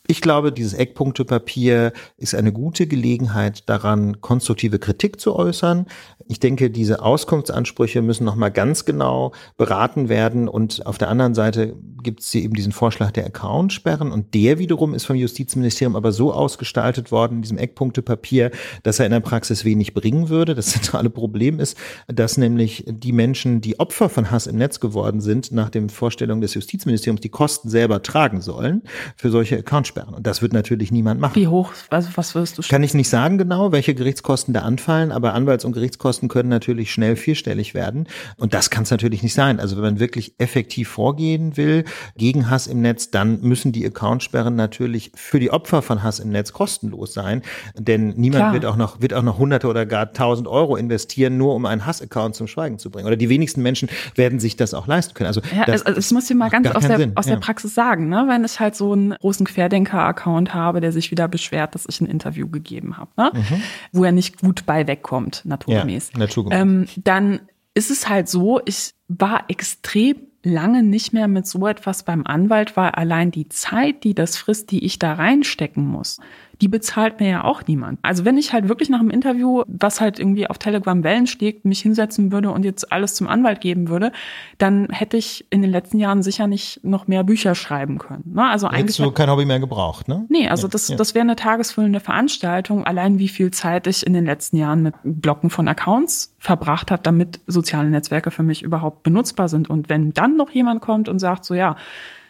Ich glaube, dieses Eckpunktepapier ist eine gute Gelegenheit daran, konstruktive Kritik zu äußern. Ich denke, diese Auskunftsansprüche müssen nochmal ganz genau beraten werden. Und auf der anderen Seite gibt es hier eben diesen Vorschlag der Accountsperren. Und der wiederum ist vom Justizministerium aber so ausgestaltet worden in diesem Eckpunktepapier, dass er in der Praxis wenig bringen würde. Das zentrale Problem ist, dass nämlich die Menschen, die Opfer von Hass im Netz geworden sind, nach den Vorstellungen des Justizministeriums die Kosten selber tragen sollen für solche Accountsperren einsperren. Und das wird natürlich niemand machen. Wie hoch, also was wirst du? Kann ich nicht sagen genau, welche Gerichtskosten da anfallen, aber Anwalts- und Gerichtskosten können natürlich schnell vierstellig werden. Und das kann es natürlich nicht sein. Also wenn man wirklich effektiv vorgehen will gegen Hass im Netz, dann müssen die Accountsperren natürlich für die Opfer von Hass im Netz kostenlos sein. Denn niemand Klar. wird auch noch, wird auch noch hunderte oder gar tausend Euro investieren, nur um einen Hassaccount zum Schweigen zu bringen. Oder die wenigsten Menschen werden sich das auch leisten können. Also, ja, das, also, das muss ich mal ganz aus, der, aus der Praxis sagen, ne? wenn es halt so einen großen Querdenker Lenker-Account habe, der sich wieder beschwert, dass ich ein Interview gegeben habe, ne? Mhm. wo er nicht gut bei wegkommt, naturgemäß. Ja, naturgemäß. Ähm, dann ist es halt so, ich war extrem lange nicht mehr mit so etwas beim Anwalt, weil allein die Zeit, die das frisst, die ich da reinstecken muss, die bezahlt mir ja auch niemand. Also wenn ich halt wirklich nach einem Interview, was halt irgendwie auf Telegram Wellen schlägt, mich hinsetzen würde und jetzt alles zum Anwalt geben würde, dann hätte ich in den letzten Jahren sicher nicht noch mehr Bücher schreiben können. Ne? Also Hättest eigentlich du kein Hobby mehr gebraucht, ne? Nee, also ja, das, ja. das wäre eine tagesfüllende Veranstaltung. Allein wie viel Zeit ich in den letzten Jahren mit Blocken von Accounts verbracht habe, damit soziale Netzwerke für mich überhaupt benutzbar sind. Und wenn dann noch jemand kommt und sagt so, ja,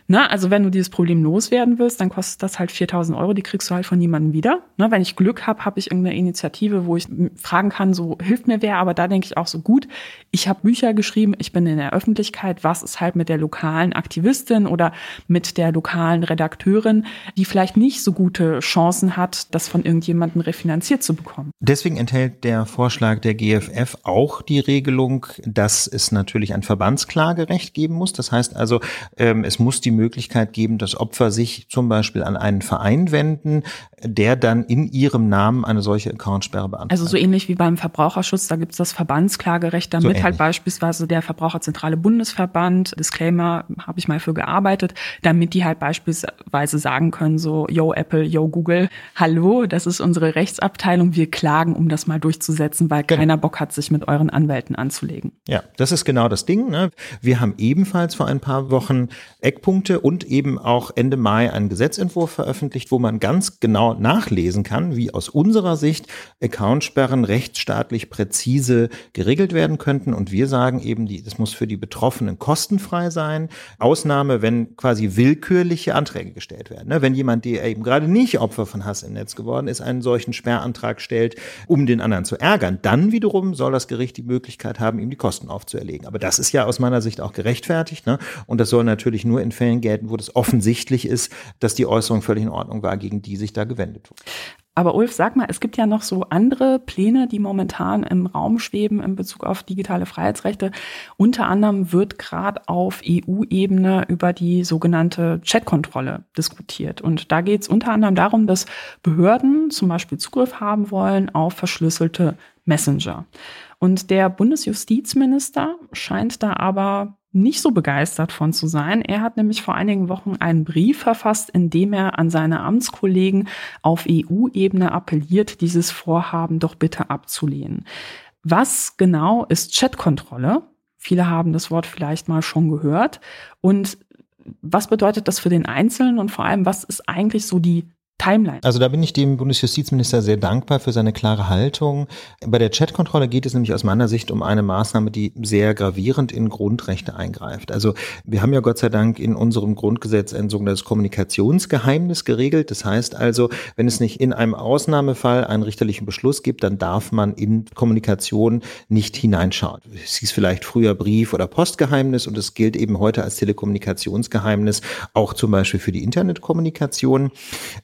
Ne? Also wenn du dieses Problem loswerden willst, dann kostet das halt 4000 Euro, die kriegst du halt von niemandem wieder. Ne? Wenn ich Glück habe, habe ich irgendeine Initiative, wo ich fragen kann, so hilft mir wer, aber da denke ich auch so gut, ich habe Bücher geschrieben, ich bin in der Öffentlichkeit, was ist halt mit der lokalen Aktivistin oder mit der lokalen Redakteurin, die vielleicht nicht so gute Chancen hat, das von irgendjemandem refinanziert zu bekommen. Deswegen enthält der Vorschlag der GFF auch die Regelung, dass es natürlich ein Verbandsklagerecht geben muss. Das heißt also, ähm, es muss die Möglichkeit geben, dass Opfer sich zum Beispiel an einen Verein wenden, der dann in ihrem Namen eine solche Accountsperre beantragt. Also so ähnlich wie beim Verbraucherschutz, da gibt es das Verbandsklagerecht, damit so halt beispielsweise der Verbraucherzentrale Bundesverband, Disclaimer, habe ich mal für gearbeitet, damit die halt beispielsweise sagen können, so, yo Apple, yo Google, hallo, das ist unsere Rechtsabteilung, wir klagen, um das mal durchzusetzen, weil genau. keiner Bock hat, sich mit euren Anwälten anzulegen. Ja, das ist genau das Ding. Ne? Wir haben ebenfalls vor ein paar Wochen Eckpunkte und eben auch Ende Mai einen Gesetzentwurf veröffentlicht, wo man ganz genau nachlesen kann, wie aus unserer Sicht Accountsperren rechtsstaatlich präzise geregelt werden könnten. Und wir sagen eben, das muss für die Betroffenen kostenfrei sein. Ausnahme, wenn quasi willkürliche Anträge gestellt werden. Ne? Wenn jemand, der eben gerade nicht Opfer von Hass im Netz geworden ist, einen solchen Sperrantrag stellt, um den anderen zu ärgern, dann wiederum soll das Gericht die Möglichkeit haben, ihm die Kosten aufzuerlegen. Aber das ist ja aus meiner Sicht auch gerechtfertigt. Ne? Und das soll natürlich nur in Fällen gelten, wo das offensichtlich ist, dass die Äußerung völlig in Ordnung war, gegen die sich da gewendet wurde. Aber Ulf, sag mal, es gibt ja noch so andere Pläne, die momentan im Raum schweben in Bezug auf digitale Freiheitsrechte. Unter anderem wird gerade auf EU-Ebene über die sogenannte Chatkontrolle diskutiert. Und da geht es unter anderem darum, dass Behörden zum Beispiel Zugriff haben wollen auf verschlüsselte Messenger. Und der Bundesjustizminister scheint da aber nicht so begeistert von zu sein. Er hat nämlich vor einigen Wochen einen Brief verfasst, in dem er an seine Amtskollegen auf EU-Ebene appelliert, dieses Vorhaben doch bitte abzulehnen. Was genau ist Chatkontrolle? Viele haben das Wort vielleicht mal schon gehört. Und was bedeutet das für den Einzelnen und vor allem, was ist eigentlich so die Timeline. Also da bin ich dem Bundesjustizminister sehr dankbar für seine klare Haltung. Bei der Chatkontrolle geht es nämlich aus meiner Sicht um eine Maßnahme, die sehr gravierend in Grundrechte eingreift. Also wir haben ja Gott sei Dank in unserem Grundgesetz ein sogenanntes Kommunikationsgeheimnis geregelt. Das heißt also, wenn es nicht in einem Ausnahmefall einen richterlichen Beschluss gibt, dann darf man in Kommunikation nicht hineinschauen. Es hieß vielleicht früher Brief- oder Postgeheimnis und es gilt eben heute als Telekommunikationsgeheimnis auch zum Beispiel für die Internetkommunikation.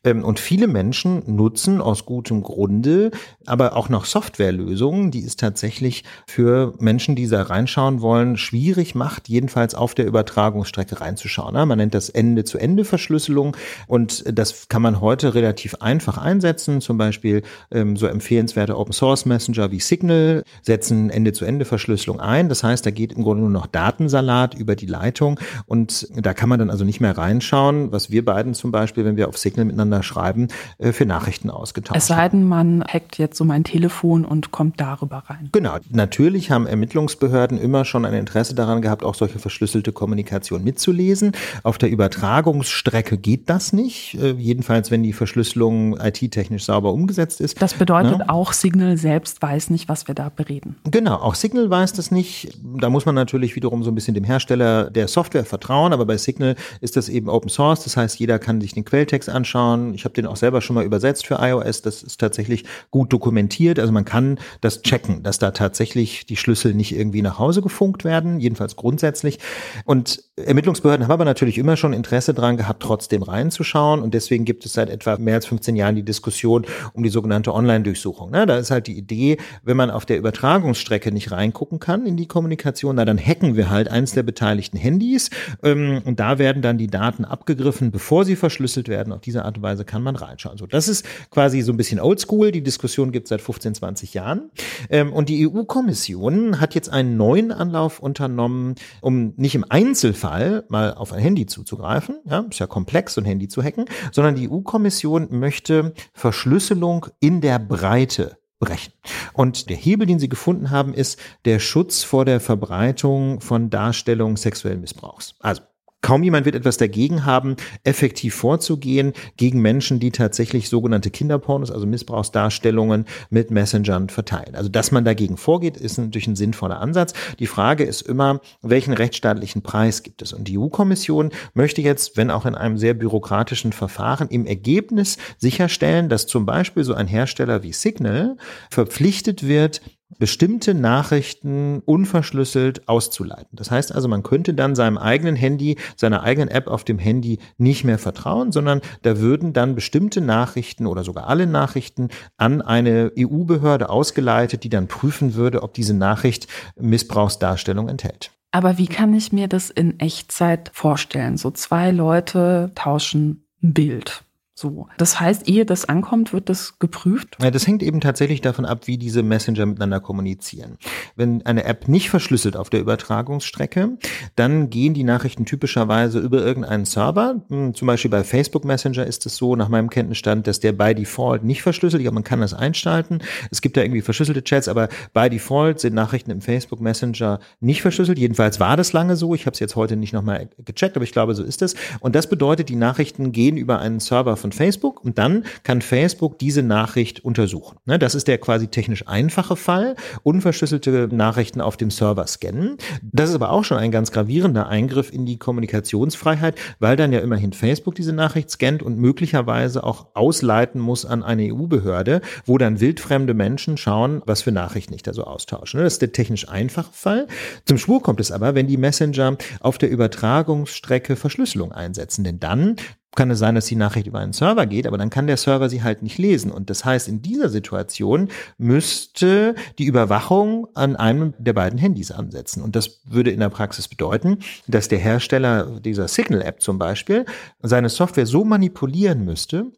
Ähm, und viele Menschen nutzen aus gutem Grunde aber auch noch Softwarelösungen, die es tatsächlich für Menschen, die da reinschauen wollen, schwierig macht, jedenfalls auf der Übertragungsstrecke reinzuschauen. Man nennt das Ende-zu-Ende-Verschlüsselung und das kann man heute relativ einfach einsetzen. Zum Beispiel ähm, so empfehlenswerte Open-Source-Messenger wie Signal setzen Ende-zu-Ende-Verschlüsselung ein. Das heißt, da geht im Grunde nur noch Datensalat über die Leitung und da kann man dann also nicht mehr reinschauen, was wir beiden zum Beispiel, wenn wir auf Signal miteinander schreiben, äh, für Nachrichten ausgetauscht. Es sei denn, man hackt jetzt so mein Telefon und kommt darüber rein. Genau. Natürlich haben Ermittlungsbehörden immer schon ein Interesse daran gehabt, auch solche verschlüsselte Kommunikation mitzulesen. Auf der Übertragungsstrecke geht das nicht. Äh, jedenfalls, wenn die Verschlüsselung IT-technisch sauber umgesetzt ist. Das bedeutet ja. auch, Signal selbst weiß nicht, was wir da bereden. Genau. Auch Signal weiß das nicht. Da muss man natürlich wiederum so ein bisschen dem Hersteller der Software vertrauen. Aber bei Signal ist das eben Open Source. Das heißt, jeder kann sich den Quelltext anschauen. Ich habe den auch selber schon mal übersetzt für iOS. Das ist tatsächlich gut dokumentiert. Also man kann das checken, dass da tatsächlich die Schlüssel nicht irgendwie nach Hause gefunkt werden, jedenfalls grundsätzlich. Und Ermittlungsbehörden haben aber natürlich immer schon Interesse daran gehabt, trotzdem reinzuschauen. Und deswegen gibt es seit etwa mehr als 15 Jahren die Diskussion um die sogenannte Online-Durchsuchung. Da ist halt die Idee, wenn man auf der Übertragungsstrecke nicht reingucken kann in die Kommunikation, na dann hacken wir halt eins der beteiligten Handys. Ähm, und da werden dann die Daten abgegriffen, bevor sie verschlüsselt werden. Auf diese Art und Weise kann man reinschauen. So, das ist quasi so ein bisschen oldschool. Die Diskussion gibt es seit 15, 20 Jahren. Ähm, und die EU-Kommission hat jetzt einen neuen Anlauf unternommen, um nicht im Einzelfall mal auf ein Handy zuzugreifen, ja, ist ja komplex, so ein Handy zu hacken, sondern die EU-Kommission möchte Verschlüsselung in der Breite brechen. Und der Hebel, den sie gefunden haben, ist der Schutz vor der Verbreitung von Darstellungen sexuellen Missbrauchs. Also Kaum jemand wird etwas dagegen haben, effektiv vorzugehen gegen Menschen, die tatsächlich sogenannte Kinderpornos, also Missbrauchsdarstellungen mit Messengern verteilen. Also, dass man dagegen vorgeht, ist natürlich ein sinnvoller Ansatz. Die Frage ist immer, welchen rechtsstaatlichen Preis gibt es? Und die EU-Kommission möchte jetzt, wenn auch in einem sehr bürokratischen Verfahren, im Ergebnis sicherstellen, dass zum Beispiel so ein Hersteller wie Signal verpflichtet wird, bestimmte Nachrichten unverschlüsselt auszuleiten. Das heißt also, man könnte dann seinem eigenen Handy, seiner eigenen App auf dem Handy nicht mehr vertrauen, sondern da würden dann bestimmte Nachrichten oder sogar alle Nachrichten an eine EU-Behörde ausgeleitet, die dann prüfen würde, ob diese Nachricht Missbrauchsdarstellung enthält. Aber wie kann ich mir das in Echtzeit vorstellen? So zwei Leute tauschen ein Bild. So. Das heißt, ehe das ankommt, wird das geprüft? Ja, das hängt eben tatsächlich davon ab, wie diese Messenger miteinander kommunizieren. Wenn eine App nicht verschlüsselt auf der Übertragungsstrecke, dann gehen die Nachrichten typischerweise über irgendeinen Server. Hm, zum Beispiel bei Facebook Messenger ist es so, nach meinem Kenntnisstand, dass der by Default nicht verschlüsselt, ist. man kann das einschalten. Es gibt da irgendwie verschlüsselte Chats, aber by Default sind Nachrichten im Facebook Messenger nicht verschlüsselt. Jedenfalls war das lange so. Ich habe es jetzt heute nicht nochmal gecheckt, aber ich glaube, so ist es. Und das bedeutet, die Nachrichten gehen über einen Server von Facebook und dann kann Facebook diese Nachricht untersuchen. Ne, das ist der quasi technisch einfache Fall, unverschlüsselte Nachrichten auf dem Server scannen. Das ist aber auch schon ein ganz gravierender Eingriff in die Kommunikationsfreiheit, weil dann ja immerhin Facebook diese Nachricht scannt und möglicherweise auch ausleiten muss an eine EU-Behörde, wo dann wildfremde Menschen schauen, was für Nachrichten ich da so austausche. Ne, das ist der technisch einfache Fall. Zum Schwur kommt es aber, wenn die Messenger auf der Übertragungsstrecke Verschlüsselung einsetzen, denn dann kann es sein, dass die Nachricht über einen Server geht, aber dann kann der Server sie halt nicht lesen. Und das heißt, in dieser Situation müsste die Überwachung an einem der beiden Handys ansetzen. Und das würde in der Praxis bedeuten, dass der Hersteller dieser Signal-App zum Beispiel seine Software so manipulieren müsste,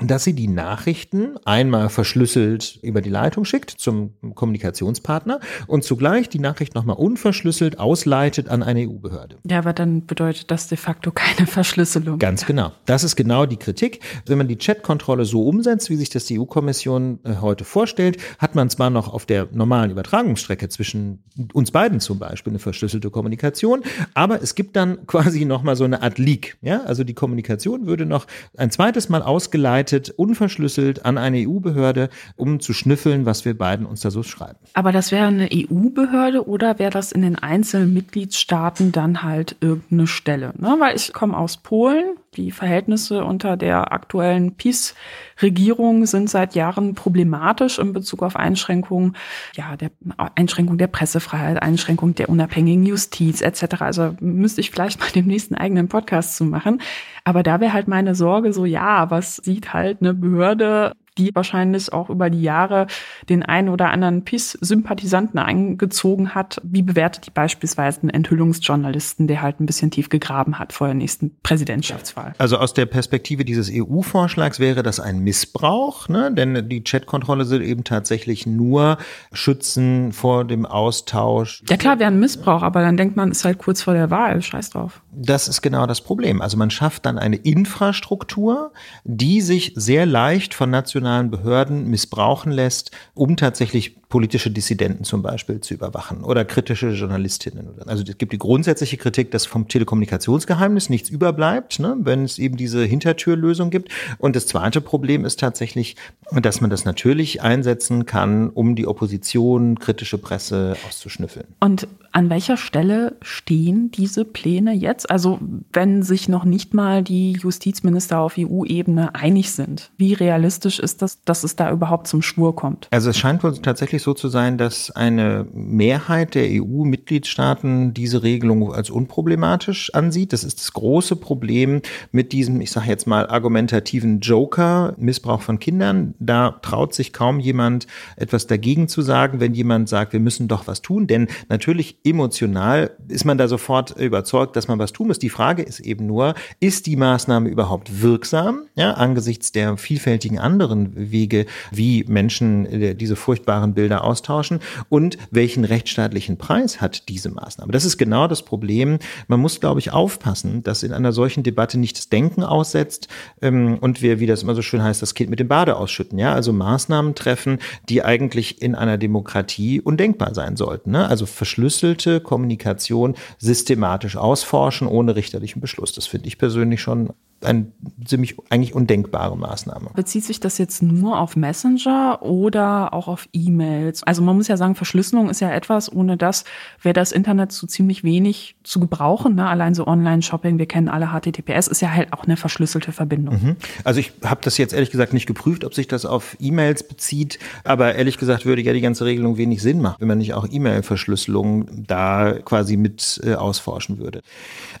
dass sie die Nachrichten einmal verschlüsselt über die Leitung schickt zum Kommunikationspartner und zugleich die Nachricht nochmal unverschlüsselt ausleitet an eine EU-Behörde. Ja, aber dann bedeutet das de facto keine Verschlüsselung. Ganz genau. Das ist genau die Kritik. Wenn man die Chatkontrolle so umsetzt, wie sich das die EU-Kommission äh, heute vorstellt, hat man zwar noch auf der normalen Übertragungsstrecke zwischen uns beiden zum Beispiel eine verschlüsselte Kommunikation, aber es gibt dann [LAUGHS] quasi nochmal so eine Art Leak. Ja, also die Kommunikation würde noch ein zweites Mal ausgeleitet weitergeleitet, unverschlüsselt an eine EU-Behörde, um zu schnüffeln, was wir beiden uns da so schreiben. Aber das wäre eine EU-Behörde oder wäre das in den einzelnen Mitgliedstaaten dann halt irgendeine Stelle? Ne? Weil ich komme aus Polen, die Verhältnisse unter der aktuellen PiS-Regierung sind seit Jahren problematisch in Bezug auf Einschränkungen, ja, der Einschränkung der Pressefreiheit, Einschränkung der unabhängigen Justiz etc. Also müsste ich vielleicht mal den nächsten eigenen Podcast zu machen. Aber da wäre halt meine Sorge so, ja, was sieht halt eine Behörde die wahrscheinlich auch über die Jahre den einen oder anderen PiS-Sympathisanten eingezogen hat. Wie bewertet die beispielsweise einen Enthüllungsjournalisten, der halt ein bisschen tief gegraben hat vor der nächsten Präsidentschaftswahl? Also aus der Perspektive dieses EU-Vorschlags wäre das ein Missbrauch, ne? denn die Chatkontrolle soll eben tatsächlich nur schützen vor dem Austausch. Ja klar, wäre ein Missbrauch, aber dann denkt man, ist halt kurz vor der Wahl, scheiß drauf. Das ist genau das Problem. Also man schafft dann eine Infrastruktur, die sich sehr leicht von nationalen nationalen Behörden missbrauchen lässt, um tatsächlich politische Dissidenten zum Beispiel zu überwachen oder kritische Journalistinnen. Also es gibt die grundsätzliche Kritik, dass vom Telekommunikationsgeheimnis nichts überbleibt, ne, wenn es eben diese Hintertürlösung gibt. Und das zweite Problem ist tatsächlich, dass man das natürlich einsetzen kann, um die Opposition, kritische Presse auszuschnüffeln. Und an welcher Stelle stehen diese Pläne jetzt? Also wenn sich noch nicht mal die Justizminister auf EU-Ebene einig sind, wie realistisch ist das, dass es da überhaupt zum Schwur kommt? Also es scheint wohl tatsächlich so zu sein, dass eine Mehrheit der EU-Mitgliedstaaten diese Regelung als unproblematisch ansieht. Das ist das große Problem mit diesem, ich sage jetzt mal, argumentativen Joker, Missbrauch von Kindern. Da traut sich kaum jemand etwas dagegen zu sagen, wenn jemand sagt, wir müssen doch was tun. Denn natürlich emotional ist man da sofort überzeugt, dass man was tun muss. Die Frage ist eben nur, ist die Maßnahme überhaupt wirksam, ja, angesichts der vielfältigen anderen Wege, wie Menschen äh, diese furchtbaren Bilder austauschen und welchen rechtsstaatlichen Preis hat diese Maßnahme? Das ist genau das Problem. Man muss, glaube ich, aufpassen, dass in einer solchen Debatte nicht das Denken aussetzt ähm, und wir, wie das immer so schön heißt, das Kind mit dem Bade ausschütten, ja, also Maßnahmen treffen, die eigentlich in einer Demokratie undenkbar sein sollten, ne? also verschlüsselt verschlüsselte Kommunikation systematisch ausforschen ohne richterlichen Beschluss. Das finde ich persönlich schon eine ziemlich eigentlich undenkbare Maßnahme. Bezieht sich das jetzt nur auf Messenger oder auch auf E-Mails? Also man muss ja sagen, Verschlüsselung ist ja etwas, ohne das wäre das Internet so ziemlich wenig zu gebrauchen. Ne? Allein so Online-Shopping, wir kennen alle HTTPS, ist ja halt auch eine verschlüsselte Verbindung. Mhm. Also ich habe das jetzt ehrlich gesagt nicht geprüft, ob sich das auf E-Mails bezieht, aber ehrlich gesagt würde ja die ganze Regelung wenig Sinn machen, wenn man nicht auch E-Mail-Verschlüsselung da quasi mit äh, ausforschen würde.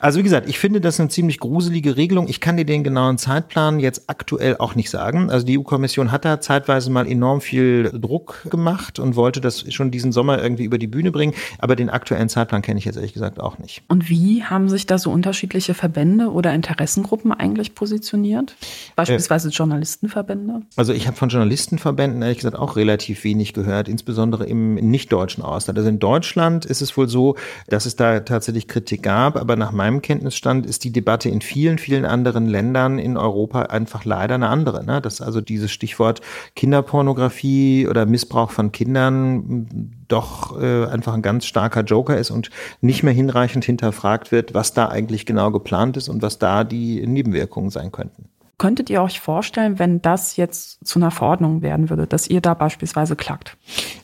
Also wie gesagt, ich finde das eine ziemlich gruselige Regelung. Ich kann dir den genauen Zeitplan jetzt aktuell auch nicht sagen. Also die EU-Kommission hat da zeitweise mal enorm viel Druck gemacht und wollte das schon diesen Sommer irgendwie über die Bühne bringen. Aber den aktuellen Zeitplan kenne ich jetzt ehrlich gesagt auch nicht. Und wie haben sich da so unterschiedliche Verbände oder Interessengruppen eigentlich positioniert? Beispielsweise äh, Journalistenverbände? Also ich habe von Journalistenverbänden ehrlich gesagt auch relativ wenig gehört, insbesondere im nicht-deutschen Ausland. Also in Deutschland ist es wohl so, dass es da tatsächlich Kritik gab, aber nach meinem Kenntnisstand ist die Debatte in vielen, vielen anderen anderen Ländern in Europa einfach leider eine andere. Ne? Dass also dieses Stichwort Kinderpornografie oder Missbrauch von Kindern doch äh, einfach ein ganz starker Joker ist und nicht mehr hinreichend hinterfragt wird, was da eigentlich genau geplant ist und was da die Nebenwirkungen sein könnten. Könntet ihr euch vorstellen, wenn das jetzt zu einer Verordnung werden würde, dass ihr da beispielsweise klagt?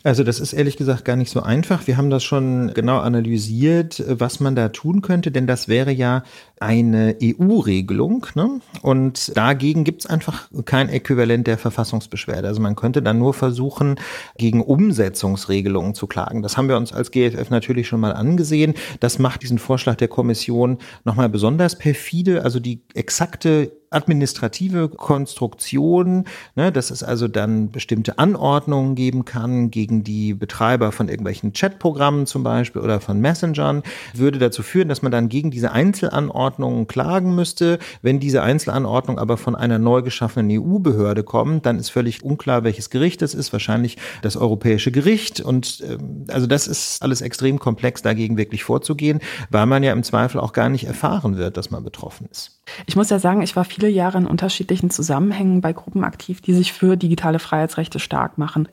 Also das ist ehrlich gesagt gar nicht so einfach. Wir haben das schon genau analysiert, was man da tun könnte, denn das wäre ja eine EU-Regelung. Ne? Und dagegen gibt es einfach kein Äquivalent der Verfassungsbeschwerde. Also man könnte dann nur versuchen, gegen Umsetzungsregelungen zu klagen. Das haben wir uns als GFF natürlich schon mal angesehen. Das macht diesen Vorschlag der Kommission nochmal besonders perfide. Also die exakte administrative Konstruktion, ne, dass es also dann bestimmte Anordnungen geben kann gegen die Betreiber von irgendwelchen Chatprogrammen zum Beispiel oder von Messengern, würde dazu führen, dass man dann gegen diese Einzelanordnungen klagen müsste. Wenn diese Einzelanordnung aber von einer neu geschaffenen EU-Behörde kommt, dann ist völlig unklar, welches Gericht es ist, wahrscheinlich das Europäische Gericht. Und ähm, also das ist alles extrem komplex, dagegen wirklich vorzugehen, weil man ja im Zweifel auch gar nicht erfahren wird, dass man betroffen ist. Ich muss ja sagen, ich war viele Jahre in unterschiedlichen Zusammenhängen bei Gruppen aktiv, die sich für digitale Freiheitsrechte stark machen.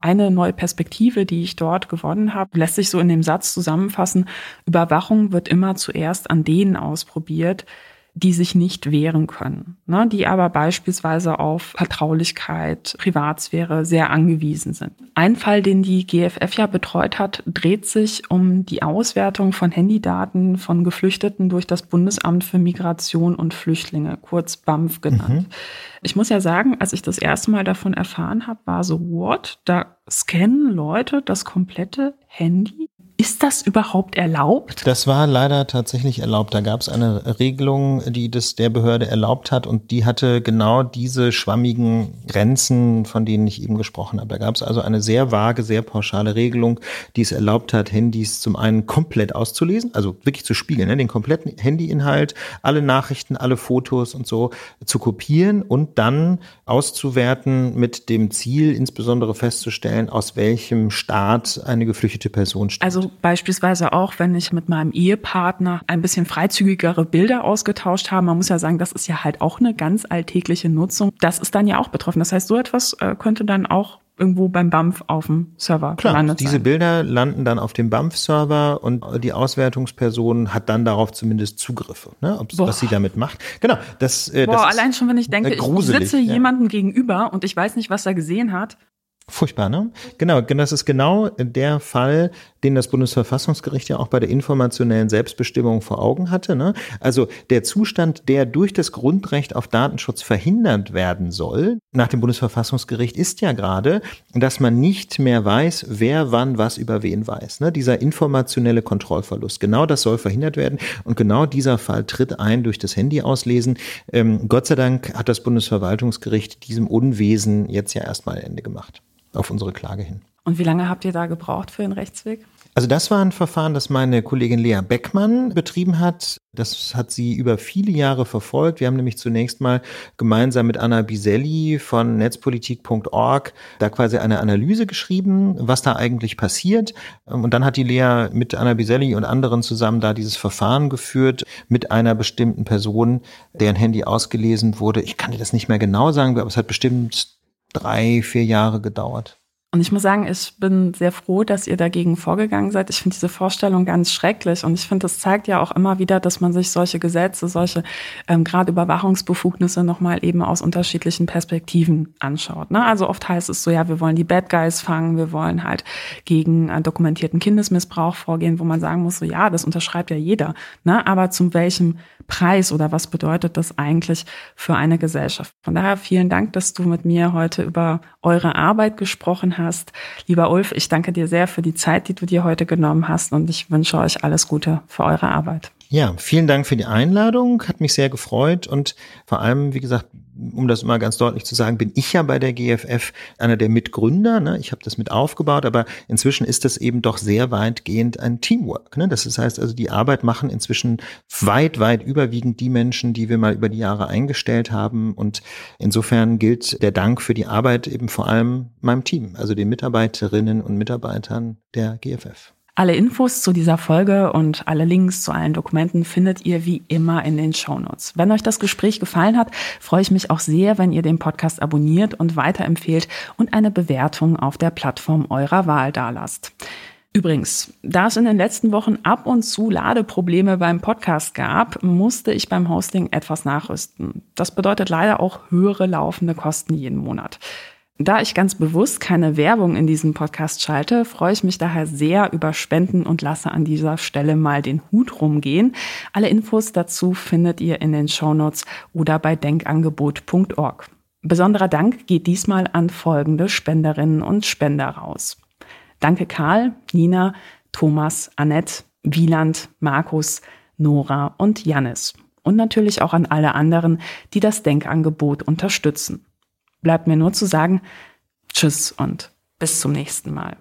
Eine neue Perspektive, die ich dort gewonnen habe, lässt sich so in dem Satz zusammenfassen, Überwachung wird immer zuerst an denen ausprobiert, die sich nicht wehren können, ne, die aber beispielsweise auf Vertraulichkeit, Privatsphäre sehr angewiesen sind. Ein Fall, den die GFF ja betreut hat, dreht sich um die Auswertung von Handydaten von Geflüchteten durch das Bundesamt für Migration und Flüchtlinge, kurz BAMF genannt. Mhm. Ich muss ja sagen, als ich das erste Mal davon erfahren habe, war so, what? Da scannen Leute das komplette Handy ist das überhaupt erlaubt? Das war leider tatsächlich erlaubt. Da gab es eine Regelung, die das der Behörde erlaubt hat und die hatte genau diese schwammigen Grenzen, von denen ich eben gesprochen habe. Da gab es also eine sehr vage, sehr pauschale Regelung, die es erlaubt hat, Handys zum einen komplett auszulesen, also wirklich zu spiegeln, ne? den kompletten Handyinhalt, alle Nachrichten, alle Fotos und so zu kopieren und dann auszuwerten mit dem Ziel, insbesondere festzustellen, aus welchem Staat eine geflüchtete Person stammt. Also beispielsweise auch, wenn ich mit meinem Ehepartner ein bisschen freizügigere Bilder ausgetauscht habe. Man muss ja sagen, das ist ja halt auch eine ganz alltägliche Nutzung. Das ist dann ja auch betroffen. Das heißt, so etwas äh, könnte dann auch irgendwo beim BAMF auf dem Server Klar, diese Bilder landen dann auf dem BAMF-Server und die Auswertungsperson hat dann darauf zumindest Zugriffe, ne, was sie damit macht. Genau, das, äh, Boah, das allein schon, wenn ich denke, ich sitze ja. jemandem gegenüber und ich weiß nicht, was er gesehen hat. Furchtbar, ne? Genau, das ist genau der Fall, den das Bundesverfassungsgericht ja auch bei der informationellen Selbstbestimmung vor Augen hatte. Ne? Also der Zustand, der durch das Grundrecht auf Datenschutz verhindert werden soll, nach dem Bundesverfassungsgericht, ist ja gerade, dass man nicht mehr weiß, wer wann was über wen weiß. Ne? Dieser informationelle Kontrollverlust. Genau das soll verhindert werden. Und genau dieser Fall tritt ein durch das Handy auslesen. Ähm, Gott sei Dank hat das Bundesverwaltungsgericht diesem Unwesen jetzt ja erstmal Ende gemacht auf unsere Klage hin. Und wie lange habt ihr da gebraucht für den Rechtsweg? Also das war ein Verfahren, das meine Kollegin Lea Beckmann betrieben hat. Das hat sie über viele Jahre verfolgt. Wir haben nämlich zunächst mal gemeinsam mit Anna Biselli von netzpolitik.org da quasi eine Analyse geschrieben, was da eigentlich passiert. Und dann hat die Lea mit Anna Biselli und anderen zusammen da dieses Verfahren geführt mit einer bestimmten Person, deren Handy ausgelesen wurde. Ich kann dir das nicht mehr genau sagen, aber es hat bestimmt drei, vier Jahre gedauert. Und ich muss sagen, ich bin sehr froh, dass ihr dagegen vorgegangen seid. Ich finde diese Vorstellung ganz schrecklich. Und ich finde, das zeigt ja auch immer wieder, dass man sich solche Gesetze, solche ähm, gerade Überwachungsbefugnisse nochmal eben aus unterschiedlichen Perspektiven anschaut. Ne? Also oft heißt es so, ja, wir wollen die Bad Guys fangen, wir wollen halt gegen äh, dokumentierten Kindesmissbrauch vorgehen, wo man sagen muss, so ja, das unterschreibt ja jeder. Ne? Aber zum welchem Preis oder was bedeutet das eigentlich für eine Gesellschaft? Von daher vielen Dank, dass du mit mir heute über eure Arbeit gesprochen hast. Lieber Ulf, ich danke dir sehr für die Zeit, die du dir heute genommen hast und ich wünsche euch alles Gute für eure Arbeit. Ja, vielen Dank für die Einladung, hat mich sehr gefreut und vor allem, wie gesagt, um das mal ganz deutlich zu sagen, bin ich ja bei der GFF einer der Mitgründer. Ne? Ich habe das mit aufgebaut, aber inzwischen ist das eben doch sehr weitgehend ein Teamwork. Ne? Das heißt also, die Arbeit machen inzwischen weit, weit überwiegend die Menschen, die wir mal über die Jahre eingestellt haben. Und insofern gilt der Dank für die Arbeit eben vor allem meinem Team, also den Mitarbeiterinnen und Mitarbeitern der GFF. Alle Infos zu dieser Folge und alle Links zu allen Dokumenten findet ihr wie immer in den Shownotes. Wenn euch das Gespräch gefallen hat, freue ich mich auch sehr, wenn ihr den Podcast abonniert und weiterempfehlt und eine Bewertung auf der Plattform eurer Wahl dalasst. Übrigens, da es in den letzten Wochen ab und zu Ladeprobleme beim Podcast gab, musste ich beim Hosting etwas nachrüsten. Das bedeutet leider auch höhere laufende Kosten jeden Monat. Da ich ganz bewusst keine Werbung in diesem Podcast schalte, freue ich mich daher sehr über Spenden und lasse an dieser Stelle mal den Hut rumgehen. Alle Infos dazu findet ihr in den Shownotes oder bei denkangebot.org. Besonderer Dank geht diesmal an folgende Spenderinnen und Spender raus. Danke Karl, Nina, Thomas, Annette, Wieland, Markus, Nora und Jannis. und natürlich auch an alle anderen, die das Denkangebot unterstützen. Bleibt mir nur zu sagen, tschüss und bis zum nächsten Mal.